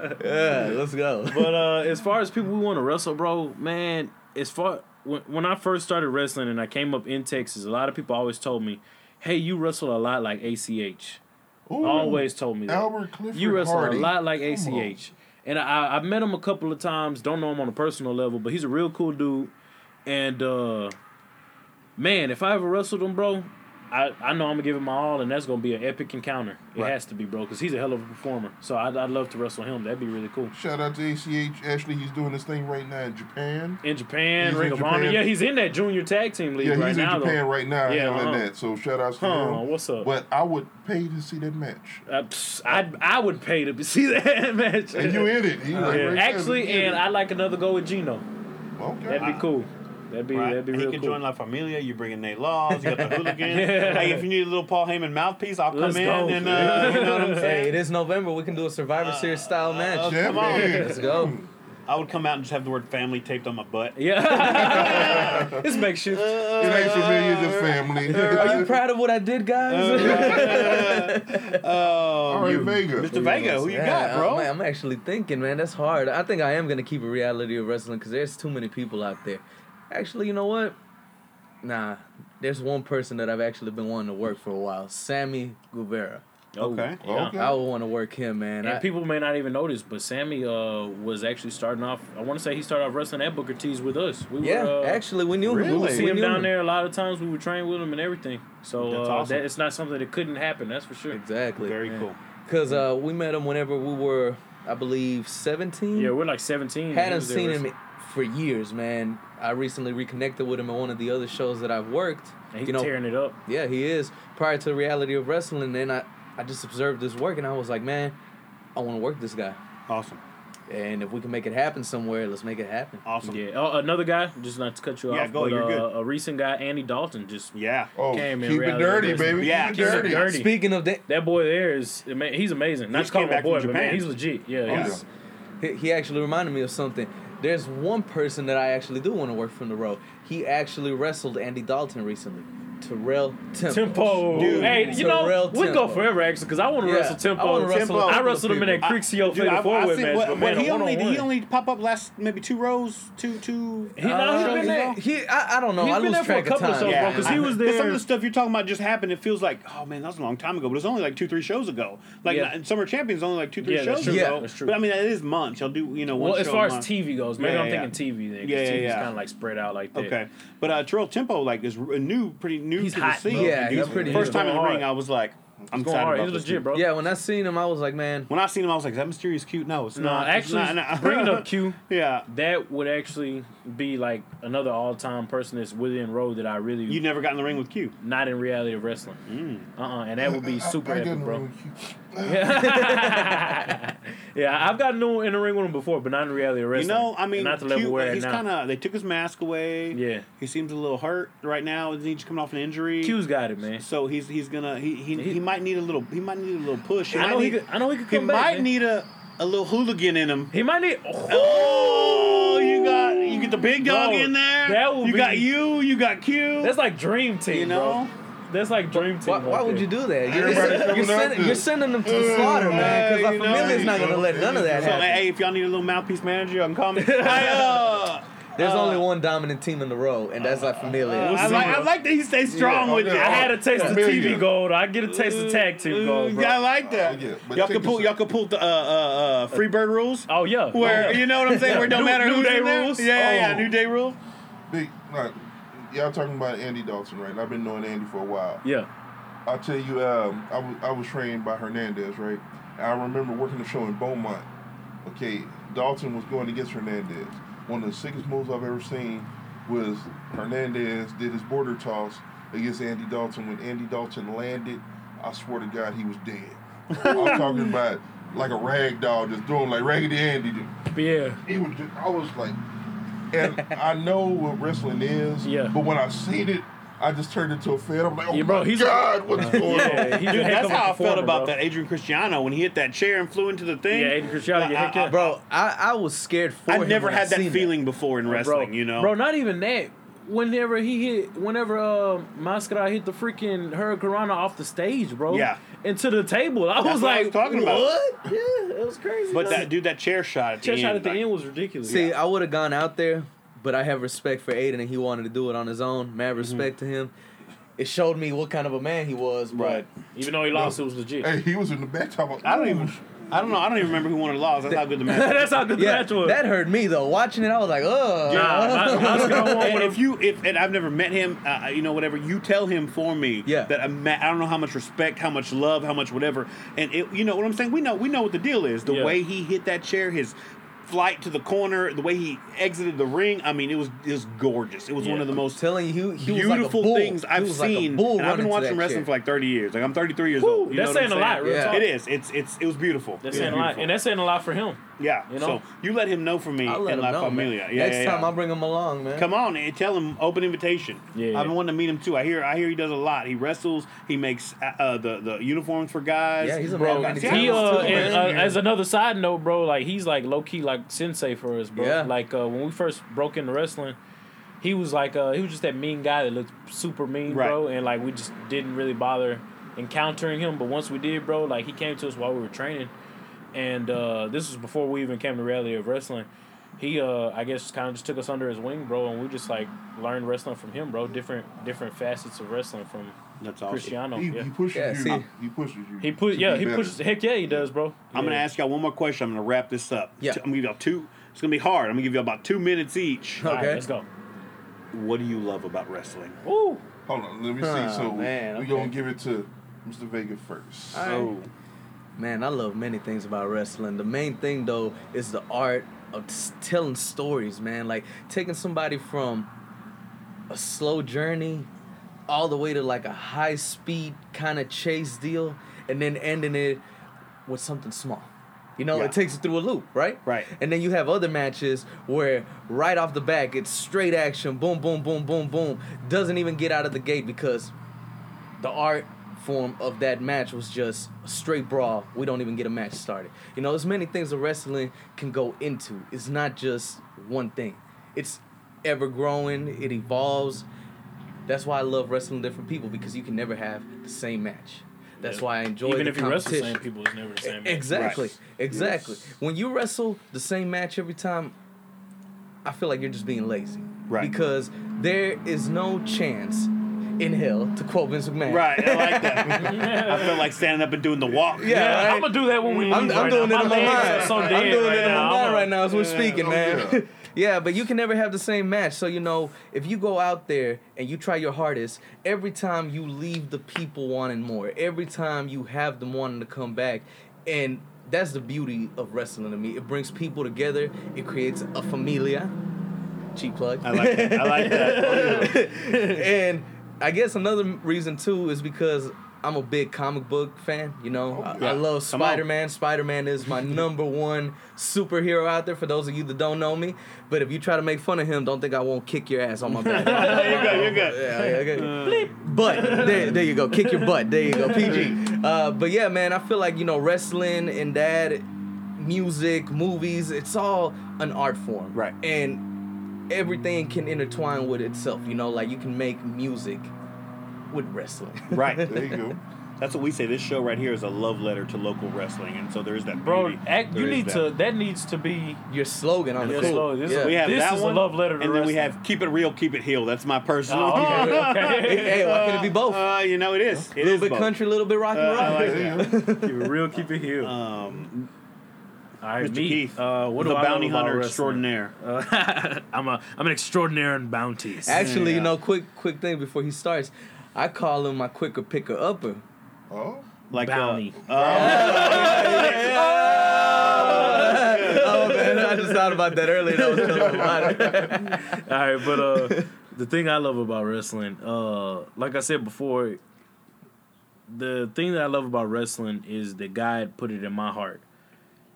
quick. that. yeah, let's go. But uh, as far as people we want to wrestle, bro, man, as far when, when I first started wrestling and I came up in Texas, a lot of people always told me, "Hey, you wrestle a lot like ACH." Ooh. Always told me that. Albert Clifford you wrestle Hardie. a lot like Come on. ACH. And I, I've met him a couple of times. Don't know him on a personal level, but he's a real cool dude. And uh, man, if I ever wrestled him, bro, I, I know I'm gonna give him my all, and that's gonna be an epic encounter. It Right. has to be, bro, because he's a hell of a performer. So I'd, I'd love to wrestle him. That'd be really cool. Shout out to ACH. Actually, he's doing this thing right now in Japan. In Japan, He's Ring in of Japan. Honor. Yeah, he's in that junior tag team league Yeah, right he's now. in Japan though. right now Yeah, uh-huh. that. So shout out to Huh, him. what's up? But I would pay to see that match. Uh, I'd, I would pay to see that match. And you in it. You like Yeah. Actually, and. I'd like another go with Gino. Okay. That'd be cool. That'd be Right. that'd be he real can cool. join La Familia. You bring in Nate Laws. You got the hooligan. Yeah. Hey, if you need a little Paul Heyman mouthpiece, I'll come Let's in go. and uh, you know what I'm Hey, saying. it is November. We can do a Survivor uh, Series style uh, match. come on. Let's go. I would come out and just have the word family taped on my butt. Yeah, it's makeshift. Uh, it ain't familiar to family. Are you proud of what I did, guys? Oh, All right, you, Vega. Mr. Vega, who you Yeah, got, bro? I'm, I'm actually thinking, man. That's hard. I think I am gonna keep a reality of wrestling because there's too many people out there. Actually, you know what? Nah, there's one person that I've actually been wanting to work for a while. Sammy Guevara. okay. Yeah. Okay. I would want to work him, man. And I- people may not even notice, but Sammy uh, was actually starting off. I want to say he started off wrestling at Booker T's with us. We yeah, were, uh, actually, we knew him. we would Really? see We him knew down there a lot of times. We would train with him and everything. So That's uh, awesome. that, it's not something that couldn't happen. That's for sure. Exactly. Very cool. Because uh, we met him whenever we were, I believe, 17. Yeah, we're like 17. He Hadn't was seen him for years, man. I recently reconnected with him at one of the other shows that I've worked. And he's you know, tearing it up. yeah, he is. Prior to the reality of wrestling, then I, I just observed his work and I was like, man, I want to work this guy. Awesome. And if we can make it happen somewhere, let's make it happen. Awesome. Yeah. Oh, another guy, just not to cut you Yeah, off, go, but you're uh, good. a recent guy, Andy Dalton, just Yeah. Oh, Came in keep it dirty, wrestling. baby. Yeah, keep keep it it dirty. dirty. Speaking of that, that boy there is he's amazing. Not Just to call him a back boy, from but man, Japan. he's legit. Yeah, Oh, he's, he, he actually reminded me of something. There's one person that I actually do want to work from the row. He actually wrestled Andy Dalton recently. Terrell Temple. Tempo. Dude. hey, you know, Terrell we go Tempo. forever actually because I want to Yeah, wrestle Tempo. I wanna wrestle Tempo. a I couple wrestled him in that people. Crixio Dude, fatal I've- four I've way match. what- but man, he only did he only pop up last maybe two rows, two two. He, uh, he's been there. He, I, I don't know. He's I been lose there for a track of couple of time. shows, bro, 'cause he was But Some of the stuff you're talking about just happened. It feels like, oh man, that was a long time ago. But it's only like two, three shows ago. Like Yeah. not- Summer Champions only like two, three Yeah, shows true. ago. Yeah, that's true. But I mean, it is months. Y'all do you know one show. Well, as far as. TV goes, maybe I'm thinking TV then. 'cause Yeah, yeah, TV's yeah. kind of like spread out like that. Okay, but uh, Terrell Tempo like is r- new, pretty new He's to hot, the scene. Yeah, Dude, he's pretty First time in the Going ring. I was like, I'm He's going excited hard. about He's this legit, dude. bro. Yeah, when I seen him, I was like, man, When I seen him, I was like, "Is that Mysterious Q?" No, it's No, not. It's actually, not, no. bringing up Q, yeah, that would actually be like another all time person that's within road that I really you never got in the ring with Q. not in reality of wrestling. Mm. Uh uh and that would be super I, I, I epic, bro. No cute. yeah, I've gotten in the ring with him before, but not in reality of You know, I mean, And not the level Q, we're at he's kind of. They took his mask away. Yeah. he seems a little hurt right now. He's coming off an injury. Q's got it, man. So he's he's gonna he he, He- he might need a little he might need a little push. He I know he could. I know he could he come back. might man. need a a little hooligan in him. He might need. Oh, you got you get the big dog Bro, in there. that will you be- got you. You got Q. That's like dream team, you know. bro. That's like dream team. why, right why would you do that? You're, you're, coming sending, you're sending them to the slaughter, man. Because Uh, La Familia's not gonna let none of that So happen. hey, if y'all need a little mouthpiece manager, I'm coming. I, uh, There's uh, only one dominant team in the row, and that's La Familia. I like, I like that he stays strong Yeah, with okay. you. I had a taste of Familia. TV gold. I get a taste of tag team gold, bro. Yeah, I like that. Yeah, y'all can pull, y'all could pull the uh, uh, uh, free bird rules. Oh yeah. Where Oh, yeah. you know what I'm saying? Where it don't New- matter New who's Day in there. rules? Yeah, yeah, yeah, Oh. New Day rules. Big, like, y'all talking about Andy Dalton, right? I've been knowing Andy for a while. Yeah. I'll tell you, um, I was I was trained by Hernandez, right? And I remember working the show in Beaumont. Okay, Dalton was going against Hernandez. One of the sickest moves I've ever seen was Hernandez did his border toss, against Andy Dalton. When Andy Dalton landed, I swear to God, he was dead. I'm talking about like a rag doll, just doing like Raggedy Andy. Yeah. he was just, I was like, and I know what wrestling is, Yeah. but when I seen it, I just turned into a fan. I'm like, oh Yeah, bro, my he's- God, what's going Yeah, on? Dude, that's how I felt about bro. that Adrian Cristiano when he hit that chair and flew into the thing. Yeah, Adrian Cristiano, get I- hit I- Bro, I, I was scared for I've him never when I had that seen feeling before in wrestling. bro, you know, bro. Not even that. Whenever he hit, whenever uh, Mascara hit the freaking Hurricane off the stage, bro. Yeah. Into the table, I That's was what I like, was talking about. What? Yeah, it was crazy. but that dude, that chair shot at the chair end, shot at the like, end was ridiculous. See, I would have gone out there, but I have respect for Aiden and he wanted to do it on his own. Mad respect to him. It showed me what kind of a man he was, but Right. even though he lost, it was legit. Hey, he was in the back talking about, I don't even. I don't know. I don't even remember who won or lost. That's how good the match. was. That's how good the yeah, match was. that hurt me though. Watching it, I was like, ugh. Nah, Mascara won And with if you, if and I've never met him, uh, you know, whatever, you tell him for me. Yeah. That I'm, ma- I don't know how much respect, how much love, how much whatever, and it, you know what I'm saying. We know, we know what the deal is. The Yeah. way he hit that chair, his flight to the corner, the way he exited the ring. I mean, it was just gorgeous. It was one of the most telling you, he, he was like beautiful things I've was like seen. and I've been watching wrestling chair. for like 30 years. Like I'm 33 years Woo, old. You that's know what I'm saying a lot, real Yeah. talk. It is. It's it's it was beautiful. That's It saying was a lot, beautiful. and that's saying a lot for him. Yeah. you know? So you let him know for me I'll in him La know. man. Familia. Yeah, Next yeah, time. I'll bring him along, man. Come on and tell him open invitation. Yeah. I've been wanting to meet him too. I hear I hear he does a lot. He wrestles. He makes uh, uh, the the uniforms for guys. Yeah, he's a Bro, man. see, he uh, too, and, uh, as another side note, bro, like he's like low key like sensei for us, bro. Yeah. Like uh, when we first broke into wrestling, he was like uh, he was just that mean guy that looked super mean, bro, and like we just didn't really bother encountering him. But once we did, bro, like he came to us while we were training, and uh, this was before we even came to reality of wrestling. He, uh, I guess, kind of just took us under his wing, bro, and we just like learned wrestling from him, bro. Different, different facets of wrestling from That's awesome. Cristiano. He, yeah. he pushes Yeah, you. see. he pushes you. He put, yeah, be he better. pushes. Heck yeah, he does, bro. I'm gonna ask y'all one more question. I'm gonna wrap this up. Yeah. I'm gonna give y'all two. It's gonna be hard. I'm gonna give you about two minutes each. All right, Okay. let's go. What do you love about wrestling? Woo. Hold on, let me see. Oh, so man, we okay. gonna give it to Mr. Vega first. All right. Oh, Man, I love many things about wrestling. The main thing though is the art of telling stories, man. Like taking somebody from a slow journey all the way to like a high speed kind of chase deal and then ending it with something small. You know, Yeah. it takes it through a loop, right? Right. And then you have other matches where right off the back it's straight action, boom, boom, boom, boom, boom. Doesn't even get out of the gate because the art form of that match was just a straight brawl. We don't even get a match started. You know, there's many things that wrestling can go into. It's not just one thing. It's ever growing. It evolves. That's why I love wrestling different people because you can never have the same match. That's Yeah. why I enjoy Even the if you wrestle the same people, it's never the same. match. Exactly. Right. Exactly. When you wrestle the same match every time, I feel like you're just being lazy. Right. Because there is no chance in hell, to quote Vince McMahon. right. I like that. I feel like standing up and doing the walk. Yeah, Yeah, right? I'm gonna do that when we leave I'm, I'm right doing now. it in my legs mind. are So I'm dead doing right it in now. my mind right now as we're speaking, man. yeah. Yeah. but you can never have the same match. So you know, if you go out there and you try your hardest, every time you leave the people wanting more. Every time you have them wanting to come back, and that's the beauty of wrestling to me. It brings people together. It creates a familia. Cheap plug. I like that. I like that. and I guess another reason too is because I'm a big comic book fan. You know, I, Yeah. I love Spider Man. Spider Man is my number one superhero out there. For those of you that don't know me, but if you try to make fun of him, don't think I won't kick your ass on my back. you're good. You're good. Yeah, yeah, okay. But there, there you go. Kick your butt. There you go. PG. Uh, but yeah, man, I feel like you know wrestling and that, music, movies. It's all an art form, Right. And everything can intertwine with itself. You know, like you can make music with wrestling. Right. There you go. That's what we say. This show right here is a love letter to local wrestling, and so there's that. Bro, act, you need that. to. That needs to be. Your slogan on the Your cool. slogan. This is- Yeah. We have This that is a one, love letter to and then we have keep it real, keep it healed. That's my personal. Oh, okay, okay. hey, why can't it be both? Uh, you know it is. It a little is bit both. country, a little bit rock and Uh, roll. I like There that. you go. keep it real, keep it here. Um, All right, Mr. me. Keith, uh, what the bounty hunter wrestling? extraordinaire. Uh, I'm a I'm an extraordinaire in bounties. Actually, Yeah. you know, quick quick thing before he starts, I call him my quicker picker upper. Oh, Like Bounty. Uh, uh, oh man, I just thought about that earlier. That was telling about it. All right, but uh, The thing I love about wrestling, uh, like I said before, the thing that I love about wrestling is that God put it in my heart.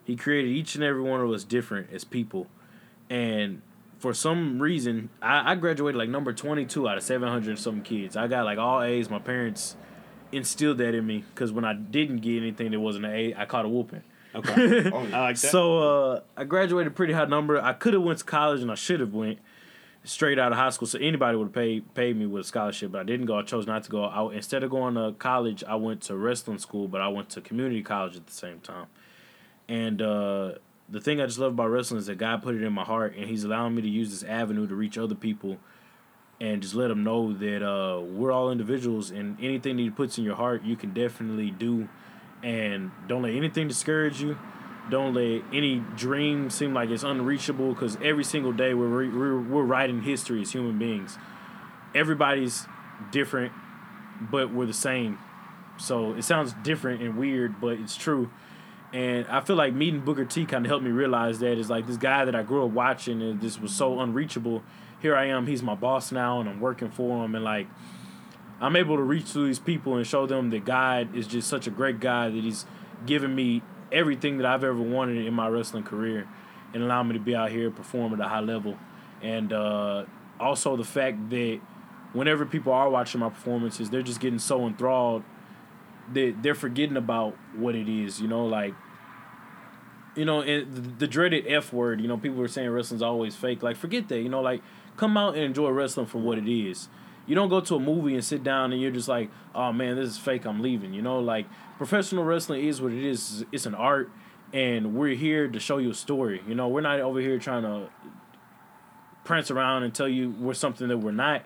He created each and every one of us different as people, and for some reason, I, I graduated like number twenty two out of 700 some kids. I got like all A's. My parents instilled that in me because when I didn't get anything that wasn't an A, I caught a whooping. Okay. Oh, I like that. So uh, I graduated pretty high number. I could have went to college and I should have went straight out of high school. So anybody would have paid paid me with a scholarship, but I didn't go. I chose not to go. I, instead of going to college, I went to wrestling school, but I went to community college at the same time. And uh, the thing I just love about wrestling is that God put it in my heart, and He's allowing me to use this avenue to reach other people. And just let them know that uh, we're all individuals, and anything that He puts in your heart, you can definitely do. And don't let anything discourage you don't let any dream seem like it's unreachable because every single day we're, re- we're we're writing history as human beings everybody's different but we're the same so it sounds different and weird but it's true and i feel like meeting booker t kind of helped me realize that it's like this guy that i grew up watching and this was so unreachable here i am he's my boss now and i'm working for him and like I'm able to reach to these people and show them that God is just such a great guy that He's given me everything that I've ever wanted in my wrestling career and allow me to be out here perform at a high level. And uh, also the fact that whenever people are watching my performances, they're just getting so enthralled that they're forgetting about what it is, you know, like you know, and the, dreaded F word, you know, people are saying wrestling's always fake. Like, forget that, you know, like, come out and enjoy wrestling for what it is. You don't go to a movie and sit down and you're just like, oh man, this is fake, I'm leaving. You know, like, professional wrestling is what it is. It's an art, and we're here to show you a story. You know, we're not over here trying to prance around and tell you we're something that we're not.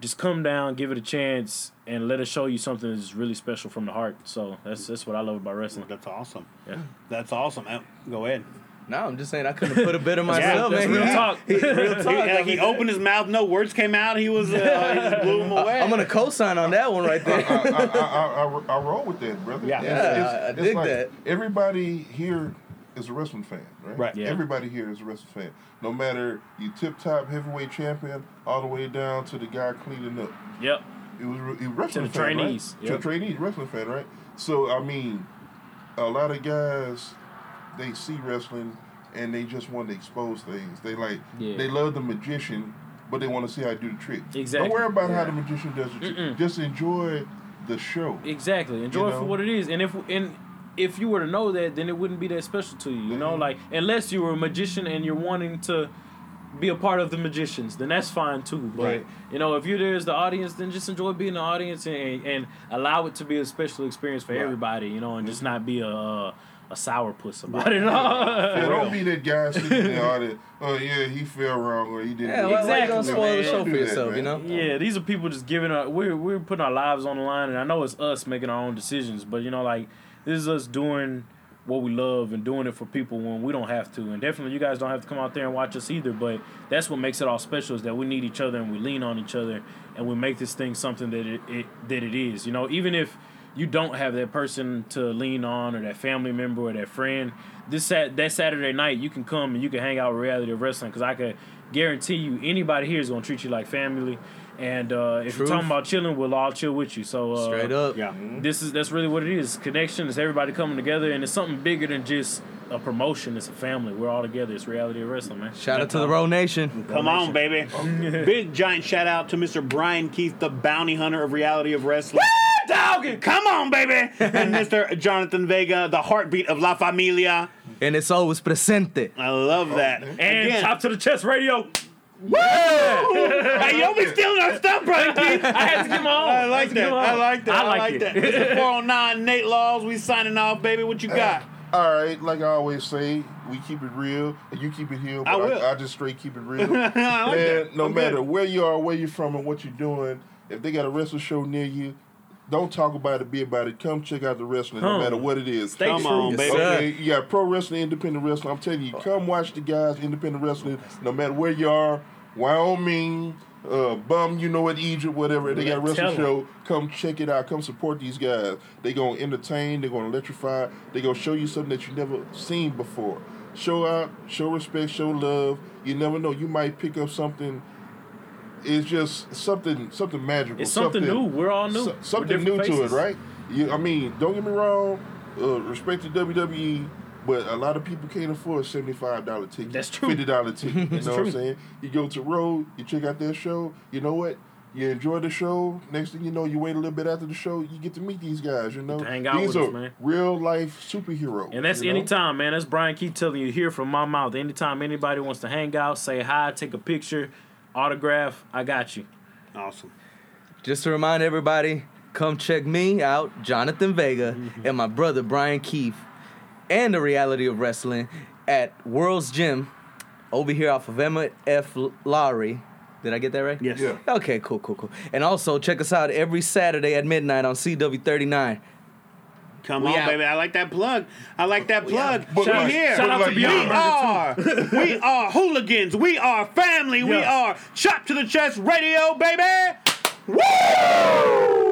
Just come down, give it a chance, and let us show you something that's really special from the heart. So that's that's what I love about wrestling. That's awesome. Yeah. That's awesome. Go ahead. No, I'm just saying I couldn't put a bit of myself, that's man. real He- talk. he- real talk. He, like, he opened his mouth, no words came out. He was, uh, he just blew him away. I'm gonna co-sign on that one right there. I, I, I, I roll with that, brother. Yeah. Yeah, I dig that. Everybody here is a wrestling fan, right? Right. Yeah. Everybody here is a wrestling fan. No matter you tip top heavyweight champion, all the way down to the guy cleaning up. Yep. It was re- he wrestling the fan, trainees, right? To yep. the trainees, wrestling fan, right? So I mean, a lot of guys they see wrestling and they just want to expose things. They like Yeah. they love the magician, but they want to see how to do the trick. Exactly. Don't worry about how the magician does the trick. Just enjoy the show. Exactly. Enjoy You it for what it is. And if and if you were to know that, then it wouldn't be that special to you. You know, Mhm. like unless you were a magician and you're wanting to be a part of the magicians, then that's fine too. But Right. you know, if you're there as the audience, then just enjoy being the audience and, and allow it to be a special experience for Right. everybody. You know, and just not be a a, a sourpuss about it. Yeah, don't be that guy sitting there all that, oh yeah, he fell wrong or he didn't. Yeah, do why, it." why you gonna Exactly, spoil the show for do that, yourself? You know. Yeah, these are people just giving our we're we're putting our lives on the line, and I know it's us making our own decisions, but you know, like this is us doing what we love and doing it for people when we don't have to, and definitely you guys don't have to come out there and watch us either. But that's what makes it all special is that we need each other and we lean on each other, and we make this thing something that it, it that it is. You know, even if you don't have that person to lean on or that family member or that friend, this sat that Saturday night you can come and you can hang out with reality of wrestling because I could guarantee you anybody here is gonna treat you like family. And uh, if Truth. you're talking about chilling, we'll all chill with you. So uh, Straight up. Yeah. this is that's really what it is. Connection. is everybody coming together, and it's something bigger than just a promotion. It's a family. We're all together. It's reality of wrestling, man. Shout out to the Row Nation. Come on, baby. Big giant shout out to Mr. Bryan Keith, the bounty hunter of reality of wrestling. Doggy, come on, baby. and Mr. Jonathan Vega, the heartbeat of La Familia. And it's always presente. I love that. And Again, Chop to the Chest Radio. hey, you don't be stealing our stuff, Bryan Keith. I had to get my own. I like to that. I like that. I I like, that. it. that. Mr. 409 Nate Laws, we signing off, baby. What you got? All right, like I always say, we keep it real, and you keep it real. But I will. I, just straight keep it real. I like Man, that. no I'm matter good. where you are, where you're from, and what you're doing, if they got a wrestling show near you, don't talk about it, be about it. Come check out the wrestling, no matter what it is. Stay Come true. on, baby. Okay, you got pro wrestling, independent wrestling. I'm telling you, come watch the guys, independent wrestling, no matter where you are, Wyoming, uh, bum, you know what, Egypt, whatever. They got a Tell wrestling 'em. show. Come check it out. Come support these guys. They gonna entertain. They gonna electrify. They gonna show you something that you never seen before. Show out, show respect, show love. You never know. You might pick up something it's just something something magical. It's something new. We're all new. so- something new different to it, right? You, I mean, don't get me wrong. Uh, respect to WWE, but a lot of people can't afford a seventy five dollar ticket. That's true. Fifty dollar ticket. You know what I'm true. saying? You go to Road, you check out their show. You know what? You enjoy the show. Next thing you know, you wait a little bit after the show. You get to meet these guys. You know, hang out these with are us, man. real life superheroes. And that's you know? man. That's Bryan Keith telling you here from my mouth. Anytime anybody wants to hang out, say hi, take a picture, autograph, I got you. Awesome. Just to remind everybody, come check me out, Jonathan Vega, Mm-hmm. and my brother Bryan Keith, and the reality of wrestling at World's Gym over here off of Emmett F. Lowry. Did I get that right? Yes. Yeah. Okay, cool, cool, cool. And also check us out every Saturday at midnight on CW39. Come We on, out. baby. I like that plug. I like that plug. But we like- here. Shout out to we are. we are hooligans. We are family. We are chop to the chest radio, baby. Woo!